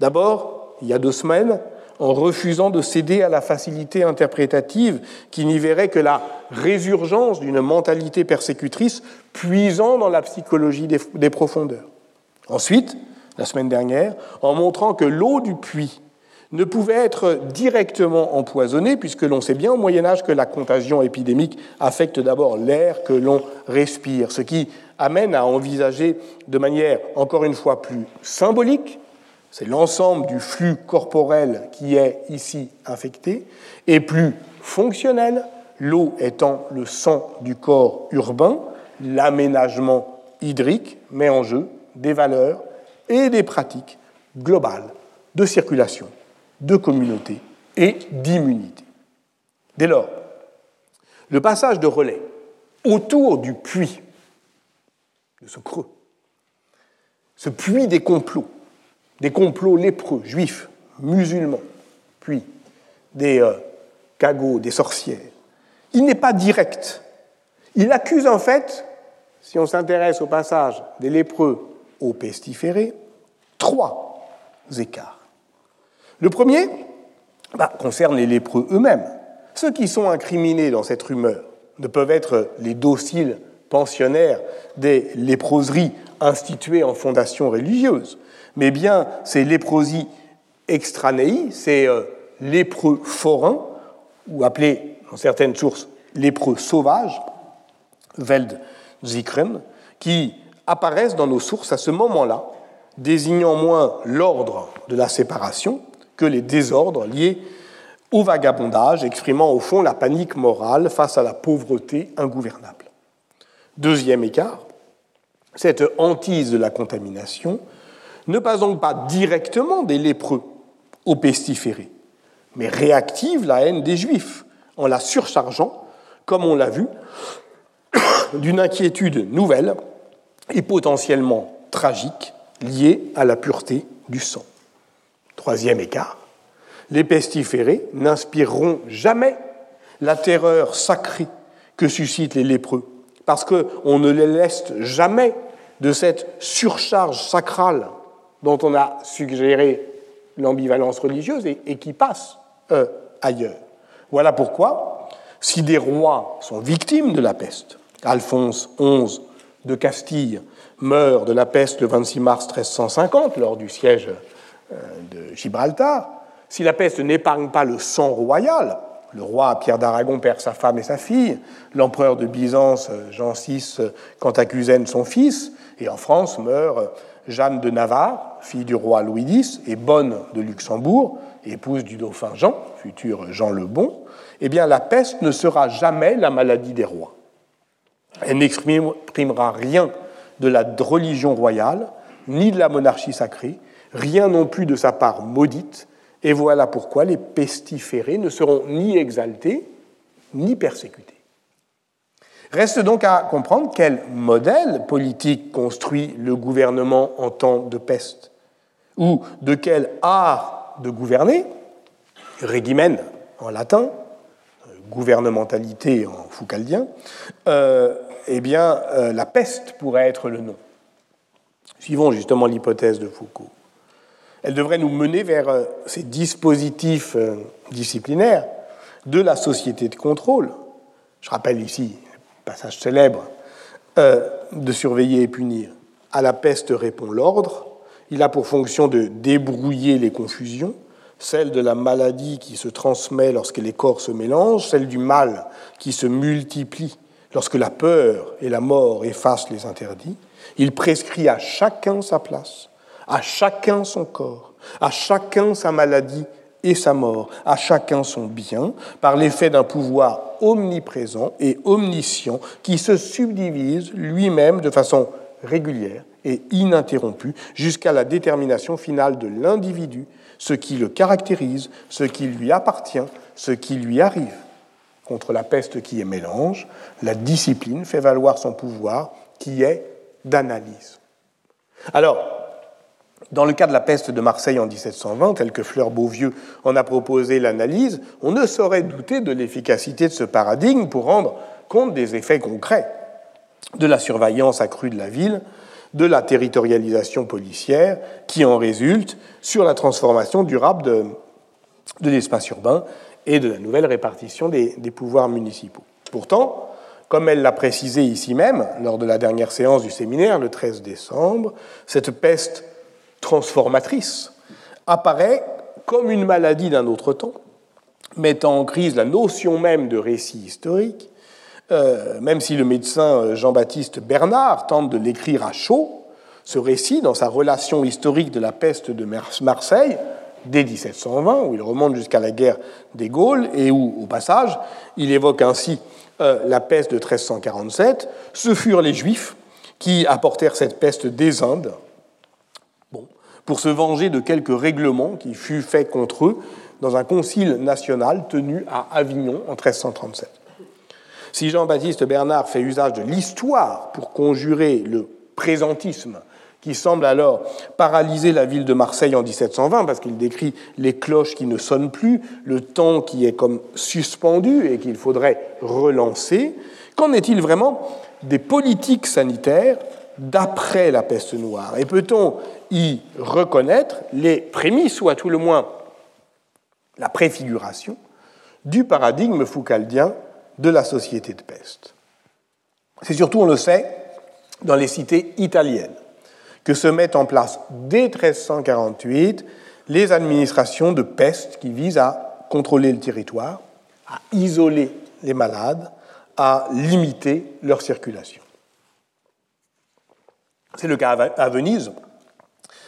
D'abord, il y a deux semaines en refusant de céder à la facilité interprétative qui n'y verrait que la résurgence d'une mentalité persécutrice puisant dans la psychologie des profondeurs. Ensuite, la semaine dernière, en montrant que l'eau du puits ne pouvait être directement empoisonnée, puisque l'on sait bien au Moyen Âge que la contagion épidémique affecte d'abord l'air que l'on respire, ce qui amène à envisager de manière encore une fois plus symbolique c'est l'ensemble du flux corporel qui est ici infecté, et plus fonctionnel, l'eau étant le sang du corps urbain, l'aménagement hydrique met en jeu des valeurs et des pratiques globales de circulation, de communauté et d'immunité. Dès lors, le passage de relais autour du puits de ce creux, ce puits des complots, des complots lépreux, juifs, musulmans, puis des euh, cagots, des sorcières. Il n'est pas direct. Il accuse en fait, si on s'intéresse au passage des lépreux aux pestiférés, trois écarts. Le premier bah, concerne les lépreux eux-mêmes. Ceux qui sont incriminés dans cette rumeur ne peuvent être les dociles pensionnaires des léproseries instituées en fondation religieuse, mais bien ces léprosies extranéi, ces euh, lépreux forains, ou appelés dans certaines sources lépreux sauvages, Veld Zikren, qui apparaissent dans nos sources à ce moment-là, désignant moins l'ordre de la séparation que les désordres liés au vagabondage, exprimant au fond la panique morale face à la pauvreté ingouvernable. Deuxième écart, cette hantise de la contamination ne passe donc pas directement des lépreux aux pestiférés, mais réactive la haine des Juifs en la surchargeant, comme on l'a vu, d'une inquiétude nouvelle et potentiellement tragique liée à la pureté du sang. Troisième écart, les pestiférés n'inspireront jamais la terreur sacrée que suscitent les lépreux, parce qu'on ne les laisse jamais de cette surcharge sacrale dont on a suggéré l'ambivalence religieuse et, qui passe euh, ailleurs. Voilà pourquoi, si des rois sont victimes de la peste, Alphonse XI de Castille meurt de la peste le 26 mars 1350 lors du siège euh, de Gibraltar, si la peste n'épargne pas le sang royal, le roi Pierre d'Aragon perd sa femme et sa fille, l'empereur de Byzance Jean VI Cantacuzène son fils, et en France meurt Jeanne de Navarre, fille du roi Louis X, et Bonne de Luxembourg, épouse du dauphin Jean, futur Jean le Bon, eh bien la peste ne sera jamais la maladie des rois. Elle n'exprimera rien de la religion royale, ni de la monarchie sacrée, rien non plus de sa part maudite, et voilà pourquoi les pestiférés ne seront ni exaltés, ni persécutés. Reste donc à comprendre quel modèle politique construit le gouvernement en temps de peste, ou de quel art de gouverner, regimen en latin, gouvernementalité en foucaldien, euh, eh bien, euh, la peste pourrait être le nom. Suivons justement l'hypothèse de Foucault. Elle devrait nous mener vers euh, ces dispositifs disciplinaires de la société de contrôle. Je rappelle ici passage célèbre, de surveiller et punir. À la peste répond l'ordre. Il a pour fonction de débrouiller les confusions, celle de la maladie qui se transmet lorsque les corps se mélangent, celle du mal qui se multiplie lorsque la peur et la mort effacent les interdits. Il prescrit à chacun sa place, à chacun son corps, à chacun sa maladie et sa mort, à chacun son bien, par l'effet d'un pouvoir omniprésent et omniscient qui se subdivise lui-même de façon régulière et ininterrompue jusqu'à la détermination finale de l'individu, ce qui le caractérise, ce qui lui appartient, ce qui lui arrive. Contre la peste qui est mélange, la discipline fait valoir son pouvoir qui est d'analyse. Alors, dans le cas de la peste de Marseille en 1720, tel que Fleur Beauvieux en a proposé l'analyse, on ne saurait douter de l'efficacité de ce paradigme pour rendre compte des effets concrets de la surveillance accrue de la ville, de la territorialisation policière qui en résulte sur la transformation durable de, l'espace urbain et de la nouvelle répartition des, des pouvoirs municipaux. Pourtant, comme elle l'a précisé ici même, lors de la dernière séance du séminaire, le 13 décembre, cette peste transformatrice, apparaît comme une maladie d'un autre temps, mettant en crise la notion même de récit historique, euh, même si le médecin euh, Jean-Baptiste Bernard tente de l'écrire à chaud, ce récit, dans sa relation historique de la peste de Marseille, dès 1720, où il remonte jusqu'à la guerre des Gaules, et où, au passage, il évoque ainsi euh, la peste de 1347, ce furent les Juifs qui apportèrent cette peste des Indes pour se venger de quelques règlements qui furent faits contre eux dans un concile national tenu à Avignon en 1337. Si Jean-Baptiste Bernard fait usage de l'histoire pour conjurer le présentisme qui semble alors paralyser la ville de Marseille en 1720, parce qu'il décrit les cloches qui ne sonnent plus, le temps qui est comme suspendu et qu'il faudrait relancer. Qu'en est-il vraiment des politiques sanitaires d'après la peste noire? Et peut-on y reconnaître les prémices, ou à tout le moins la préfiguration, du paradigme foucaldien de la société de peste C'est surtout, on le sait, dans les cités italiennes que se mettent en place dès 1348 les administrations de peste qui visent à contrôler le territoire, à isoler les malades, à limiter leur circulation. C'est le cas à Venise,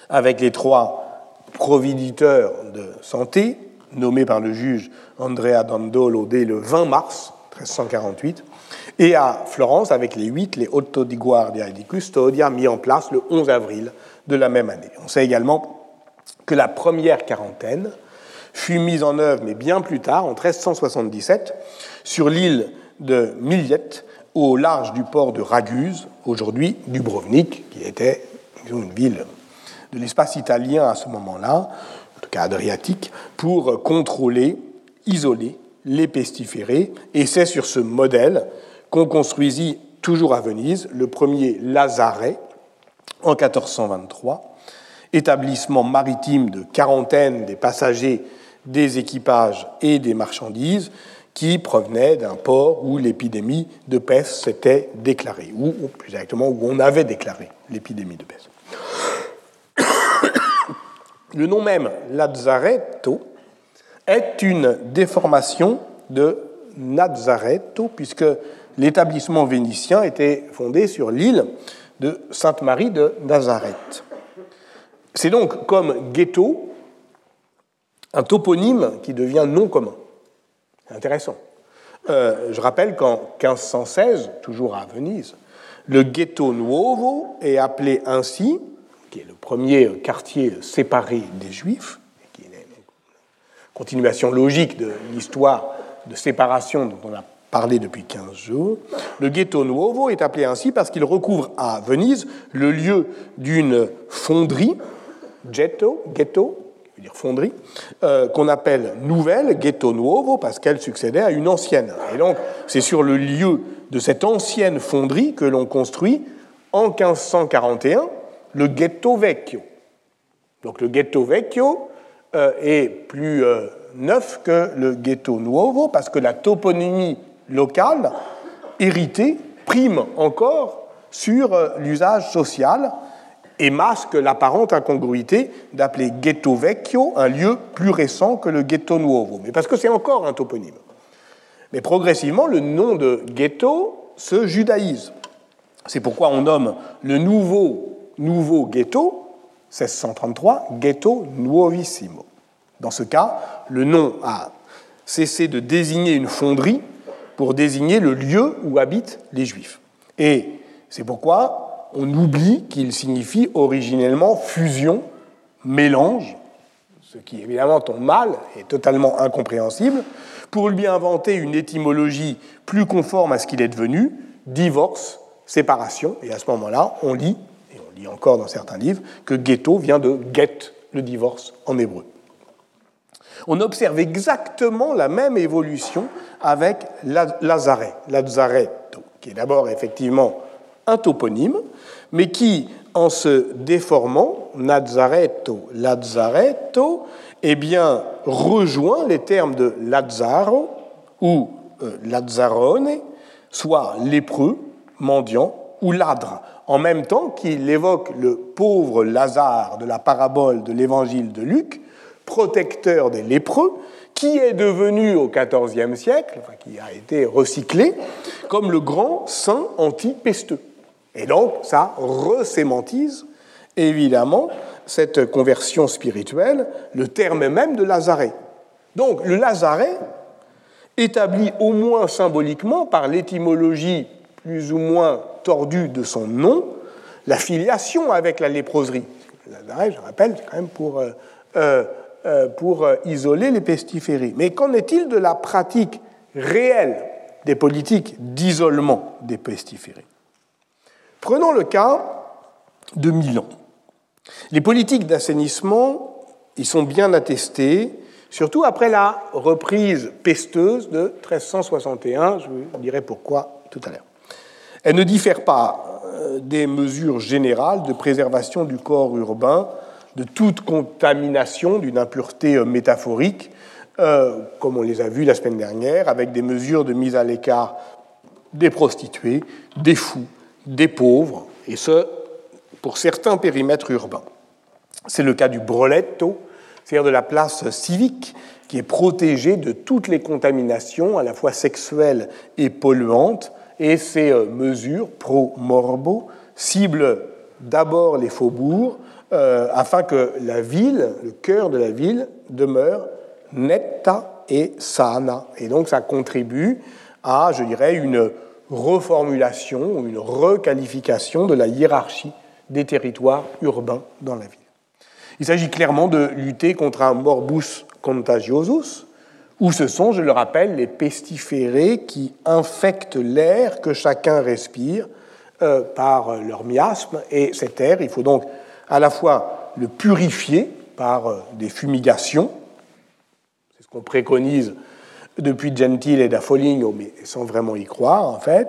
avec les trois providiteurs de santé nommés par le juge Andrea Dandolo dès le 20 mars 1348, et à Florence avec les huit, les Otto di Guardia et di Custodia, mis en place le 11 avril de la même année. On sait également que la première quarantaine fut mise en œuvre, mais bien plus tard, en 1377, sur l'île de Miliette, au large du port de Raguse, aujourd'hui Dubrovnik, qui était une ville de l'espace italien à ce moment-là, en tout cas adriatique, pour contrôler, isoler les pestiférés. Et c'est sur ce modèle qu'on construisit toujours à Venise le premier lazaret en 1423, établissement maritime de quarantaine des passagers, des équipages et des marchandises qui provenaient d'un port où l'épidémie de peste s'était déclarée, ou plus exactement où on avait déclaré l'épidémie de peste. Le nom même Lazaretto est une déformation de Nazaretto, puisque l'établissement vénitien était fondé sur l'île de Sainte-Marie de Nazareth. C'est donc comme ghetto un toponyme qui devient non commun. Intéressant. Euh, je rappelle qu'en 1516, toujours à Venise, le ghetto nuovo est appelé ainsi, qui est le premier quartier séparé des Juifs, continuation logique de l'histoire de séparation dont on a parlé depuis 15 jours. Le ghetto nuovo est appelé ainsi parce qu'il recouvre à Venise le lieu d'une fonderie, ghetto, ghetto, veut dire fonderie, euh, qu'on appelle nouvelle, ghetto nuovo, parce qu'elle succédait à une ancienne. Et donc, c'est sur le lieu de cette ancienne fonderie que l'on construit en 1541 le ghetto vecchio. Donc le ghetto vecchio est plus euh, neuf que le ghetto nuovo parce que la toponymie locale, héritée, prime encore sur euh, l'usage social et masque l'apparente incongruité d'appeler ghetto vecchio un lieu plus récent que le ghetto nuovo, mais parce que c'est encore un toponyme. Mais progressivement, le nom de ghetto se judaïse. C'est pourquoi on nomme le nouveau, nouveau ghetto, 1633, ghetto nuovissimo. Dans ce cas, le nom a cessé de désigner une fonderie pour désigner le lieu où habitent les Juifs. Et c'est pourquoi on oublie qu'il signifie originellement fusion, mélange, ce qui évidemment tombe mal et totalement incompréhensible, pour lui inventer une étymologie plus conforme à ce qu'il est devenu, divorce, séparation, et à ce moment-là, on lit, et on lit encore dans certains livres, que ghetto vient de get, le divorce en hébreu. On observe exactement la même évolution avec Lazaret, Lazaretto, qui est d'abord effectivement un toponyme, mais qui, en se déformant, Nazaretto, Lazaretto, eh bien, rejoint les termes de Lazzaro ou euh, Lazzarone, soit lépreux, mendiant ou ladre, en même temps qu'il évoque le pauvre Lazare de la parabole de l'évangile de Luc, protecteur des lépreux, qui est devenu au XIVe siècle, enfin, qui a été recyclé, comme le grand saint anti-pesteux. Et donc, ça resémantise évidemment cette conversion spirituelle, le terme même de Lazaret. Donc, le Lazaret établit au moins symboliquement, par l'étymologie plus ou moins tordue de son nom, la filiation avec la léproserie. Lazaret, je rappelle, c'est quand même pour euh, euh, pour euh, isoler les pestiférés. Mais qu'en est-il de la pratique réelle des politiques d'isolement des pestiférés? Prenons le cas de Milan. Les politiques d'assainissement y sont bien attestées, surtout après la reprise pesteuse de 1361. Je vous dirai pourquoi tout à l'heure. Elles ne diffèrent pas euh, des mesures générales de préservation du corps urbain de toute contamination d'une impureté euh, métaphorique, euh, comme on les a vus la semaine dernière, avec des mesures de mise à l'écart des prostituées, des fous, des pauvres, et ce, pour certains périmètres urbains. C'est le cas du Broletto, c'est-à-dire de la place civique, qui est protégée de toutes les contaminations, à la fois sexuelles et polluantes, et ces euh, mesures pro-morbo ciblent d'abord les faubourgs, euh, afin que la ville, le cœur de la ville, demeure netta et sana. Et donc ça contribue à, je dirais, une reformulation ou une requalification de la hiérarchie des territoires urbains dans la ville. Il s'agit clairement de lutter contre un morbus contagiosus, où ce sont, je le rappelle, les pestiférés qui infectent l'air que chacun respire euh, par leur miasme. Et cet air, il faut donc à la fois le purifier par euh, des fumigations, c'est ce qu'on préconise depuis Gentile et d'Affoligno, mais sans vraiment y croire en fait,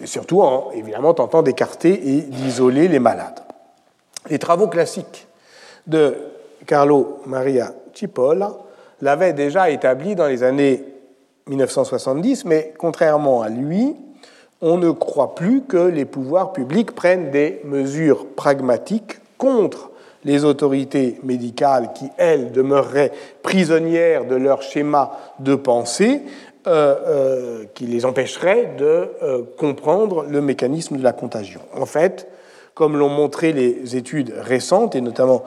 et surtout en évidemment tentant d'écarter et d'isoler les malades. Les travaux classiques de Carlo Maria Cipolla l'avaient déjà établi dans les années 1970, mais contrairement à lui, on ne croit plus que les pouvoirs publics prennent des mesures pragmatiques contre les autorités médicales qui, elles, demeureraient prisonnières de leur schéma de pensée, euh, euh, qui les empêcherait de euh, comprendre le mécanisme de la contagion. En fait, comme l'ont montré les études récentes, et notamment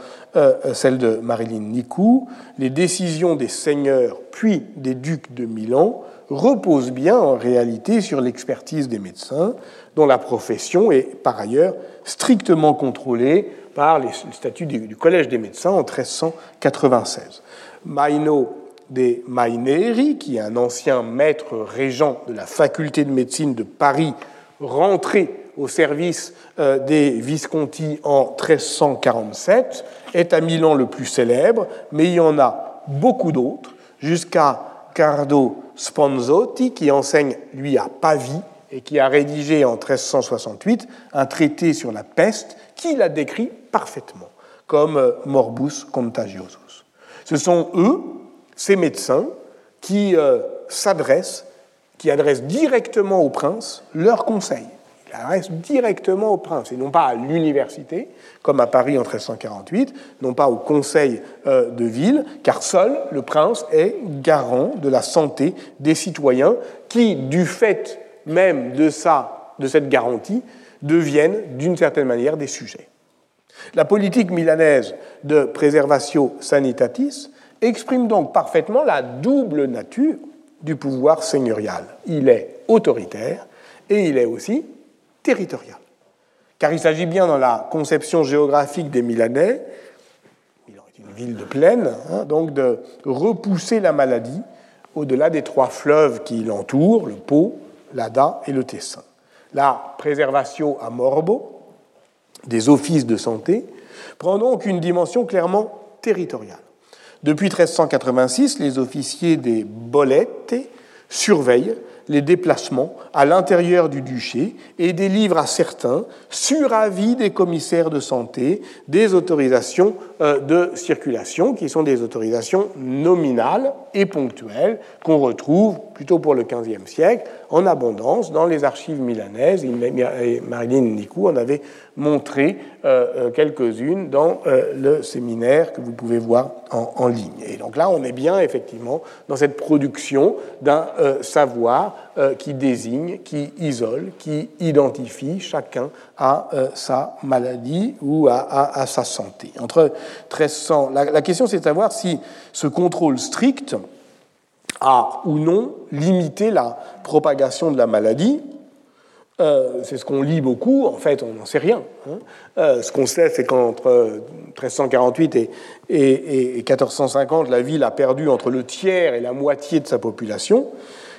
celle de Marilyn Nicou, les décisions des seigneurs puis des ducs de Milan reposent bien en réalité sur l'expertise des médecins, dont la profession est par ailleurs strictement contrôlée par les statuts du Collège des médecins en 1396. Maino de Maineri, qui est un ancien maître régent de la faculté de médecine de Paris, rentré au service euh, des Visconti en 1347, est à Milan le plus célèbre, mais il y en a beaucoup d'autres, jusqu'à Cardo Sponzotti, qui enseigne, lui, à Pavie, et qui a rédigé en 1368 un traité sur la peste qui la décrit parfaitement comme euh, morbus contagiosus. Ce sont eux, ces médecins, qui euh, s'adressent, qui adressent directement au prince leurs conseils. Ils adressent directement au prince, et non pas à l'université, comme à Paris en 1348, non pas au conseil euh, de ville, car seul le prince est garant de la santé des citoyens qui, du fait même de, ça, de cette garantie, deviennent d'une certaine manière des sujets. La politique milanaise de préservatio sanitatis exprime donc parfaitement la double nature du pouvoir seigneurial. Il est autoritaire et il est aussi territorial. Car il s'agit bien dans la conception géographique des Milanais, Milan est une ville de plaine, hein, donc de repousser la maladie au-delà des trois fleuves qui l'entourent, le Pô, l'Ada et le Tessin. La préservation à Morbo, des offices de santé, prend donc une dimension clairement territoriale. Depuis 1386, les officiers des Bolettes surveillent les déplacements à l'intérieur du duché et délivrent à certains, sur avis des commissaires de santé, des autorisations euh, de circulation qui sont des autorisations nominales et ponctuelles qu'on retrouve plutôt pour le XVe siècle en abondance dans les archives milanaises. Marilyn Nicou en avait montré euh, euh, quelques-unes dans euh, le séminaire que vous pouvez voir en, ligne. Et donc là, on est bien effectivement dans cette production d'un savoir qui désigne, qui isole, qui identifie chacun à sa maladie ou à, sa santé. Entre 1300, la, la question c'est de savoir si ce contrôle strict a ou non limité la propagation de la maladie. Euh, c'est ce qu'on lit beaucoup, en fait, on n'en sait rien. Hein. Euh, ce qu'on sait, c'est qu'entre 1348 et, et, 1450, la ville a perdu entre le tiers et la moitié de sa population,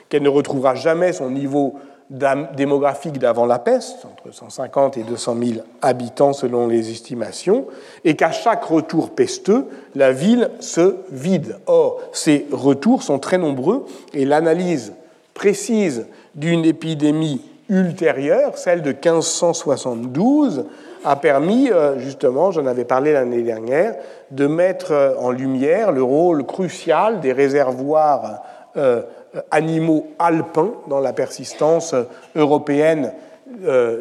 qu'elle ne retrouvera jamais son niveau démographique d'avant la peste, entre 150 et 200 000 habitants selon les estimations, et qu'à chaque retour pesteux, la ville se vide. Or, ces retours sont très nombreux et l'analyse précise d'une épidémie ultérieure, celle de 1572, a permis, euh, justement, j'en avais parlé l'année dernière, de mettre euh, en lumière le rôle crucial des réservoirs euh, animaux alpins dans la persistance européenne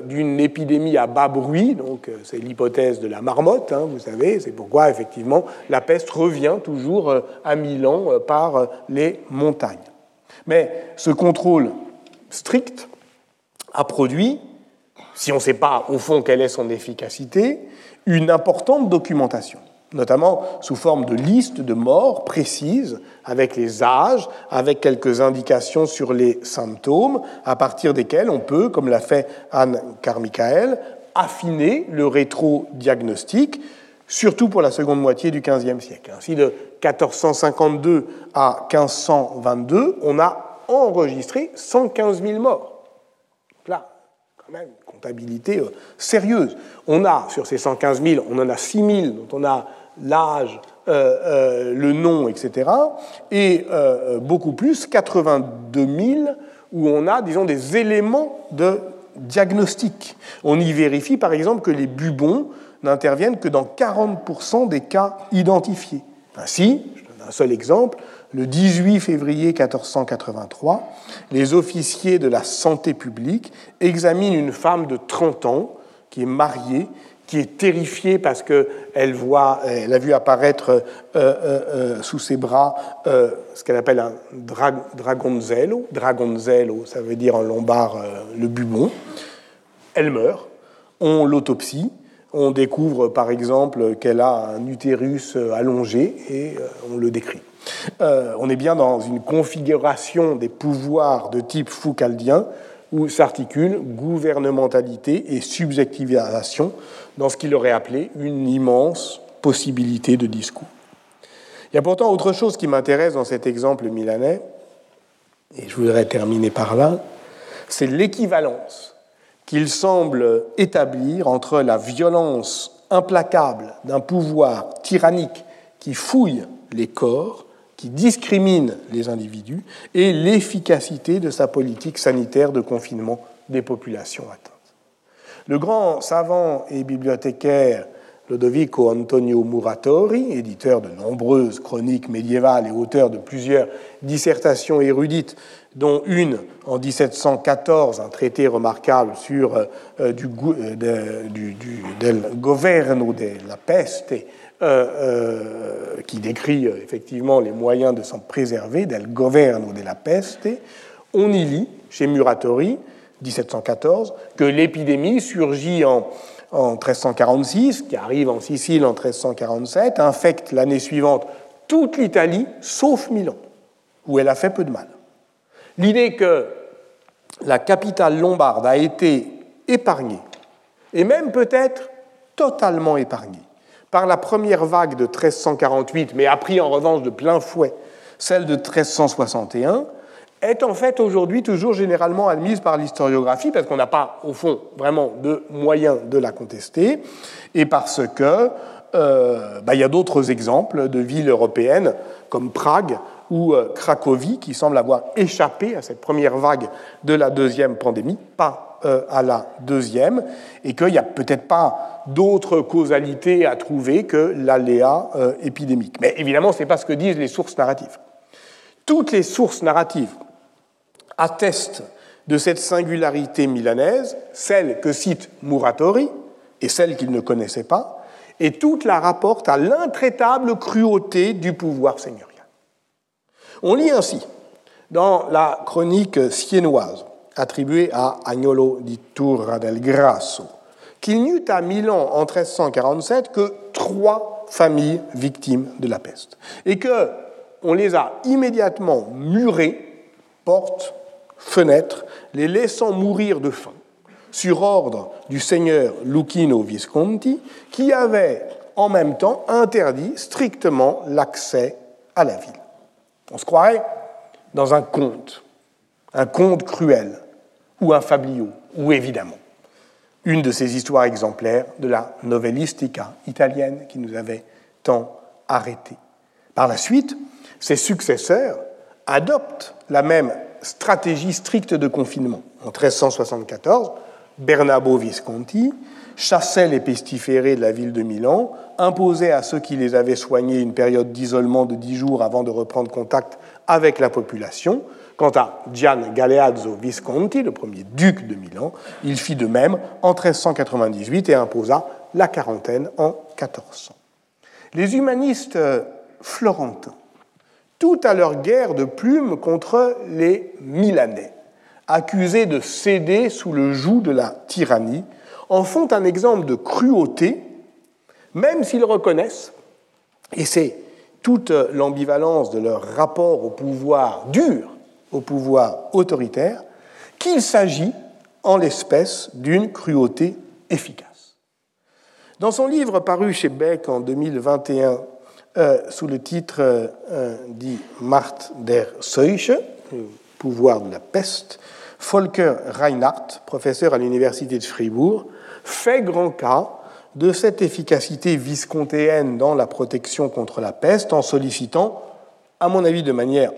d'une épidémie à bas bruit, donc c'est l'hypothèse de la marmotte, hein, vous savez, c'est pourquoi effectivement la peste revient toujours à Milan par les montagnes. Mais ce contrôle strict a produit si on ne sait pas au fond quelle est son efficacité, une importante documentation, notamment sous forme de listes de morts précises, avec les âges, avec quelques indications sur les symptômes, à partir desquels on peut, comme l'a fait Anne Carmichael, affiner le rétro-diagnostic, surtout pour la seconde moitié du XVe siècle. Ainsi, de 1452 à 1522, on a enregistré 115 000 morts. Là, quand même, comptabilité euh, sérieuse. On a, sur ces 115 000, on en a 6 000 dont on a l'âge, euh, euh, le nom, etc. Et beaucoup plus, 82 000, où on a, disons, des éléments de diagnostic. On y vérifie, par exemple, que les bubons n'interviennent que dans 40% des cas identifiés. Ainsi, je donne un seul exemple, le 18 février 1483, les officiers de la santé publique examinent une femme de 30 ans qui est mariée, qui est terrifiée parce qu'elle voit, elle a vu apparaître euh, euh, euh, sous ses bras ce qu'elle appelle un dragonzello. Dragonzello, ça veut dire en lombard le bubon. Elle meurt. On l'autopsie. On découvre par exemple qu'elle a un utérus allongé et on le décrit. On est bien dans une configuration des pouvoirs de type foucaldien où s'articulent gouvernementalité et subjectivisation dans ce qu'il aurait appelé une immense possibilité de discours. Il y a pourtant autre chose qui m'intéresse dans cet exemple milanais, et je voudrais terminer par là, c'est l'équivalence qu'il semble établir entre la violence implacable d'un pouvoir tyrannique qui fouille les corps qui discrimine les individus et l'efficacité de sa politique sanitaire de confinement des populations atteintes. Le grand savant et bibliothécaire Lodovico Antonio Muratori, éditeur de nombreuses chroniques médiévales et auteur de plusieurs dissertations érudites, dont une en 1714, un traité remarquable sur euh, du, euh, du, del governo de la peste, euh, euh, qui décrit euh, effectivement les moyens de s'en préserver, del governo de la peste, on y lit, chez Muratori, 1714, que l'épidémie surgit en, en 1346, qui arrive en Sicile en 1347, infecte l'année suivante toute l'Italie, sauf Milan, où elle a fait peu de mal. L'idée que la capitale lombarde a été épargnée, et même peut-être totalement épargnée, par la première vague de 1348, mais a pris en revanche de plein fouet celle de 1361, est en fait aujourd'hui toujours généralement admise par l'historiographie, parce qu'on n'a pas, au fond, vraiment de moyens de la contester, et parce que euh, bah, il y a d'autres exemples de villes européennes, comme Prague ou euh, Cracovie, qui semblent avoir échappé à cette première vague de la deuxième pandémie, pas euh, à la deuxième, et qu'il n'y a peut-être pas d'autre causalité à trouver que l'aléa épidémique. Mais évidemment, ce n'est pas ce que disent les sources narratives. Toutes les sources narratives attestent de cette singularité milanaise, celle que cite Muratori et celle qu'il ne connaissait pas, et toutes la rapportent à l'intraitable cruauté du pouvoir seigneurial. On lit ainsi dans la chronique siennoise attribué à Agnolo di Turra del Grasso, qu'il n'y eut à Milan en 1347 que trois familles victimes de la peste, et que on les a immédiatement murées, portes, fenêtres, les laissant mourir de faim, sur ordre du seigneur Lucchino Visconti, qui avait en même temps interdit strictement l'accès à la ville. On se croirait dans un conte, un conte cruel, ou un fabliau, ou évidemment une de ces histoires exemplaires de la novellistica italienne qui nous avait tant arrêtés. Par la suite, ses successeurs adoptent la même stratégie stricte de confinement. En 1374, Bernabo Visconti chassait les pestiférés de la ville de Milan, imposait à ceux qui les avaient soignés une période d'isolement de dix jours avant de reprendre contact avec la population. Quant à Gian Galeazzo Visconti, le premier duc de Milan, il fit de même en 1398 et imposa la quarantaine en 1400. Les humanistes florentins, tout à leur guerre de plumes contre les Milanais, accusés de céder sous le joug de la tyrannie, en font un exemple de cruauté, même s'ils reconnaissent, et c'est toute l'ambivalence de leur rapport au pouvoir dur, au pouvoir autoritaire, qu'il s'agit en l'espèce d'une cruauté efficace. Dans son livre paru chez Beck en 2021 euh, sous le titre euh, dit Macht der Seuche, pouvoir de la peste, Volker Reinhardt, professeur à l'université de Fribourg, fait grand cas de cette efficacité viscontéenne dans la protection contre la peste en sollicitant, à mon avis de manière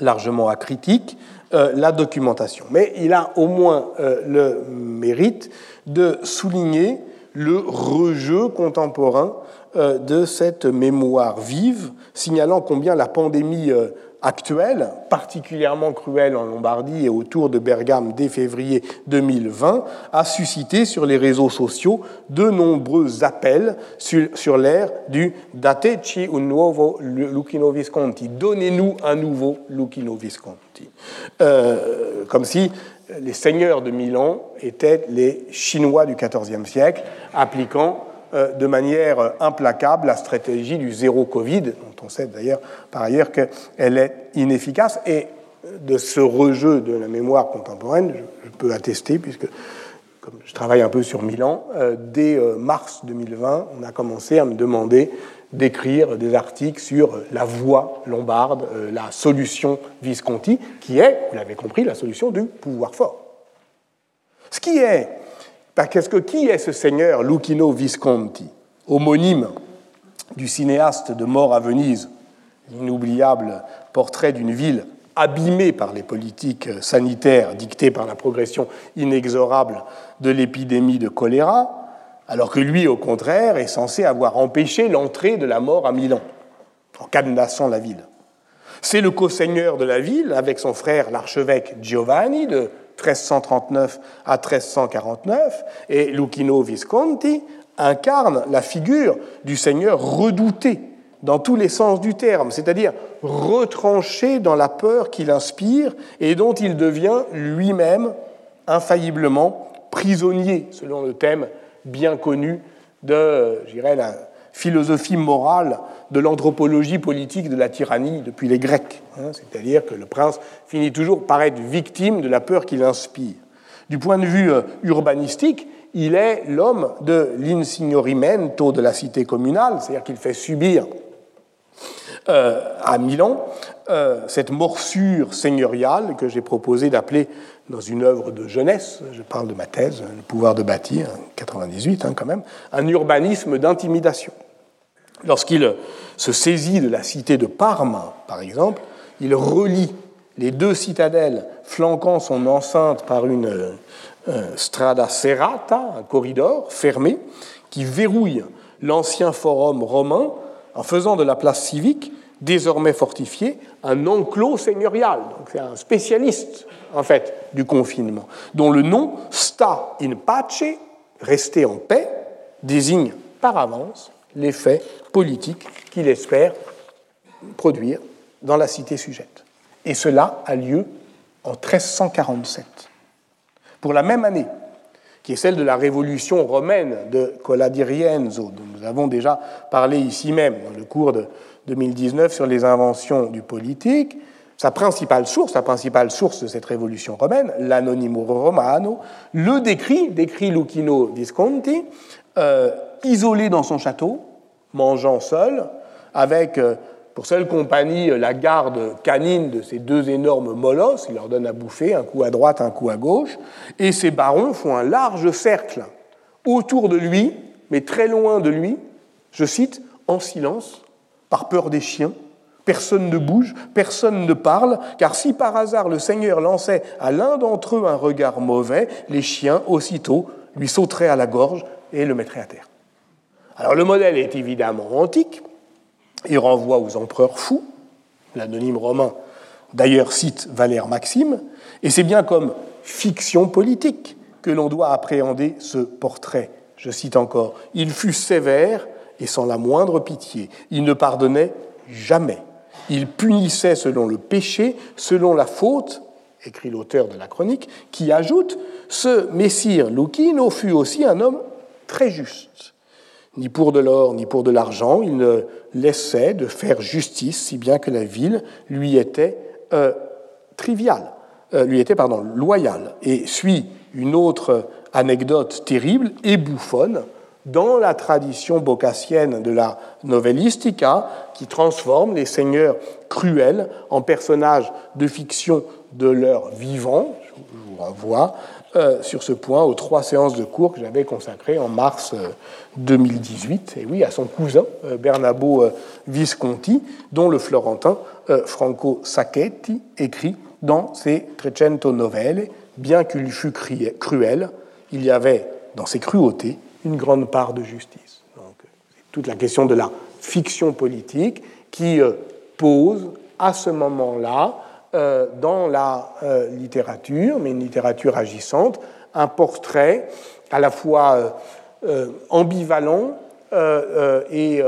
largement acritique, euh, la documentation. Mais il a au moins euh, le mérite de souligner le rejeu contemporain euh, de cette mémoire vive, signalant combien la pandémie actuelle, particulièrement cruelle en Lombardie et autour de Bergame dès février 2020, a suscité sur les réseaux sociaux de nombreux appels sur, sur l'ère du Dateci un nuovo Lucchino Visconti. Donnez-nous un nouveau Lucchino Visconti. Euh, comme si les seigneurs de Milan étaient les Chinois du XIVe siècle, appliquant euh, de manière implacable la stratégie du zéro Covid, dont on sait d'ailleurs par ailleurs qu'elle est inefficace. Et de ce rejeu de la mémoire contemporaine, je peux attester, puisque comme je travaille un peu sur Milan, euh, dès euh, mars 2020, on a commencé à me demander d'écrire des articles sur la voie lombarde, la solution Visconti, qui est, vous l'avez compris, la solution du pouvoir fort. Ce qui est parce que qui est ce seigneur Lucchino Visconti, homonyme du cinéaste de Mort à Venise, l'inoubliable portrait d'une ville abîmée par les politiques sanitaires dictées par la progression inexorable de l'épidémie de choléra, alors que lui, au contraire, est censé avoir empêché l'entrée de la mort à Milan, en cadenassant la ville. C'est le co-seigneur de la ville, avec son frère l'archevêque Giovanni, de 1339 à 1349, et Lucchino Visconti incarne la figure du seigneur redouté dans tous les sens du terme, c'est-à-dire retranché dans la peur qu'il inspire et dont il devient lui-même infailliblement prisonnier, selon le thème bien connu de, la philosophie morale de l'anthropologie politique de la tyrannie depuis les Grecs. Hein, c'est-à-dire que le prince finit toujours par être victime de la peur qu'il inspire. Du point de vue euh, urbanistique, il est l'homme de l'insignorimento de la cité communale, c'est-à-dire qu'il fait subir euh, à Milan euh, cette morsure seigneuriale que j'ai proposé d'appeler dans une œuvre de jeunesse, je parle de ma thèse, Le pouvoir de bâtir, 98 hein, quand même, un urbanisme d'intimidation. Lorsqu'il se saisit de la cité de Parme, par exemple, il relie les deux citadelles flanquant son enceinte par une euh, strada serrata, un corridor fermé, qui verrouille l'ancien forum romain en faisant de la place civique, désormais fortifiée, un enclos seigneurial. Donc c'est un spécialiste, en fait, du confinement, dont le nom sta in pace, rester en paix, désigne par avance l'effet politique qu'il espère produire dans la cité sujette. Et cela a lieu en 1347. Pour la même année, qui est celle de la révolution romaine de Colladirienzo, dont nous avons déjà parlé ici même dans le cours de 2019 sur les inventions du politique, sa principale source, la principale source de cette révolution romaine, l'Anonimo Romano, le décrit, décrit Lucchino Visconti, euh, isolé dans son château, mangeant seul, avec euh, pour seule compagnie la garde canine de ces deux énormes molosses. Il leur donne à bouffer, un coup à droite, un coup à gauche. Et ces barons font un large cercle autour de lui, mais très loin de lui, je cite, en silence, par peur des chiens. Personne ne bouge, personne ne parle, car si par hasard le Seigneur lançait à l'un d'entre eux un regard mauvais, les chiens, aussitôt, lui sauteraient à la gorge et le mettraient à terre. Alors le modèle est évidemment antique, il renvoie aux empereurs fous. L'anonyme romain, d'ailleurs, cite Valère Maxime, et c'est bien comme fiction politique que l'on doit appréhender ce portrait. Je cite encore Il fut sévère et sans la moindre pitié. Il ne pardonnait jamais. Il punissait selon le péché, selon la faute, écrit l'auteur de la chronique, qui ajoute Ce Messire Lucchino fut aussi un homme très juste ni pour de l'or, ni pour de l'argent. Il ne laissait de faire justice, si bien que la ville lui était euh, euh, lui était pardon, loyale. Et suit une autre anecdote terrible et bouffonne dans la tradition bocassienne de la novellistica, qui transforme les seigneurs cruels en personnages de fiction de leur vivant. Je vous renvoie euh, sur ce point aux trois séances de cours que j'avais consacrées en mars 2018, euh, et oui, à son cousin euh, Bernabo Visconti, dont le Florentin Franco Sacchetti écrit dans ses Trecento Novelle, bien qu'il fût cruel, il y avait dans ses cruautés une grande part de justice. Donc, toute la question de la fiction politique qui pose à ce moment-là euh, dans la euh, littérature, mais une littérature agissante, un portrait à la fois euh, ambivalent et,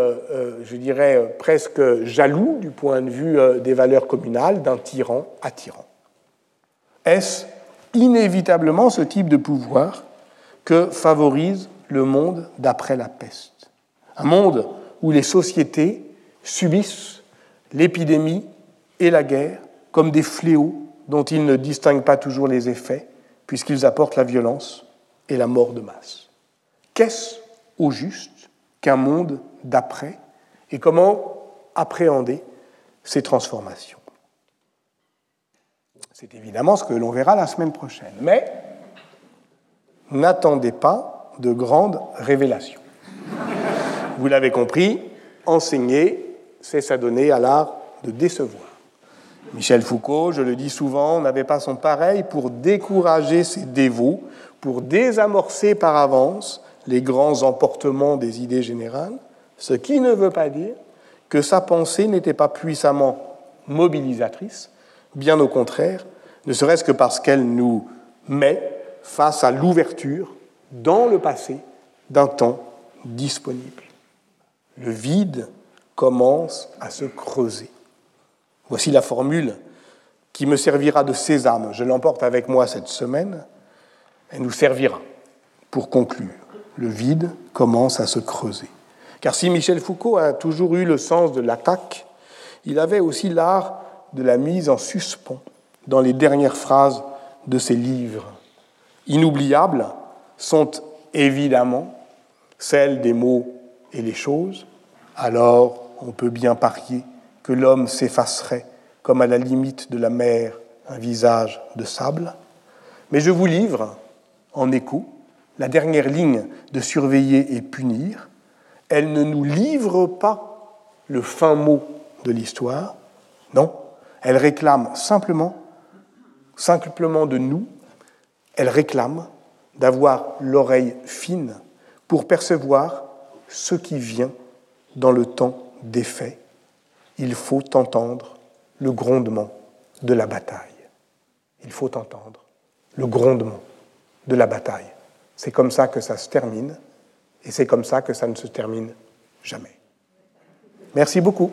je dirais, presque jaloux du point de vue des valeurs communales d'un tyran à tyran. Est-ce inévitablement ce type de pouvoir que favorise le monde d'après la peste Un monde où les sociétés subissent l'épidémie et la guerre comme des fléaux dont ils ne distinguent pas toujours les effets, puisqu'ils apportent la violence et la mort de masse. Qu'est-ce au juste qu'un monde d'après et comment appréhender ces transformations? C'est évidemment ce que l'on verra la semaine prochaine. Mais n'attendez pas de grandes révélations. Vous l'avez compris, enseigner, c'est s'adonner à l'art de décevoir. Michel Foucault, je le dis souvent, n'avait pas son pareil pour décourager ses dévots, pour désamorcer par avance les grands emportements des idées générales, ce qui ne veut pas dire que sa pensée n'était pas puissamment mobilisatrice, bien au contraire, ne serait-ce que parce qu'elle nous met face à l'ouverture dans le passé d'un temps disponible. Le vide commence à se creuser. Voici la formule qui me servira de sésame. Je l'emporte avec moi cette semaine. Elle nous servira pour conclure. Le vide commence à se creuser. Car si Michel Foucault a toujours eu le sens de l'attaque, il avait aussi l'art de la mise en suspens dans les dernières phrases de ses livres. Inoubliables sont évidemment celles des mots et les choses, alors on peut bien parier que l'homme s'effacerait comme à la limite de la mer un visage de sable. Mais je vous livre, en écho, la dernière ligne de surveiller et punir. Elle ne nous livre pas le fin mot de l'histoire, non, elle réclame simplement, simplement de nous, elle réclame d'avoir l'oreille fine pour percevoir ce qui vient dans le temps des faits il faut entendre le grondement de la bataille. Il faut entendre le grondement de la bataille. C'est comme ça que ça se termine, et c'est comme ça que ça ne se termine jamais. Merci beaucoup.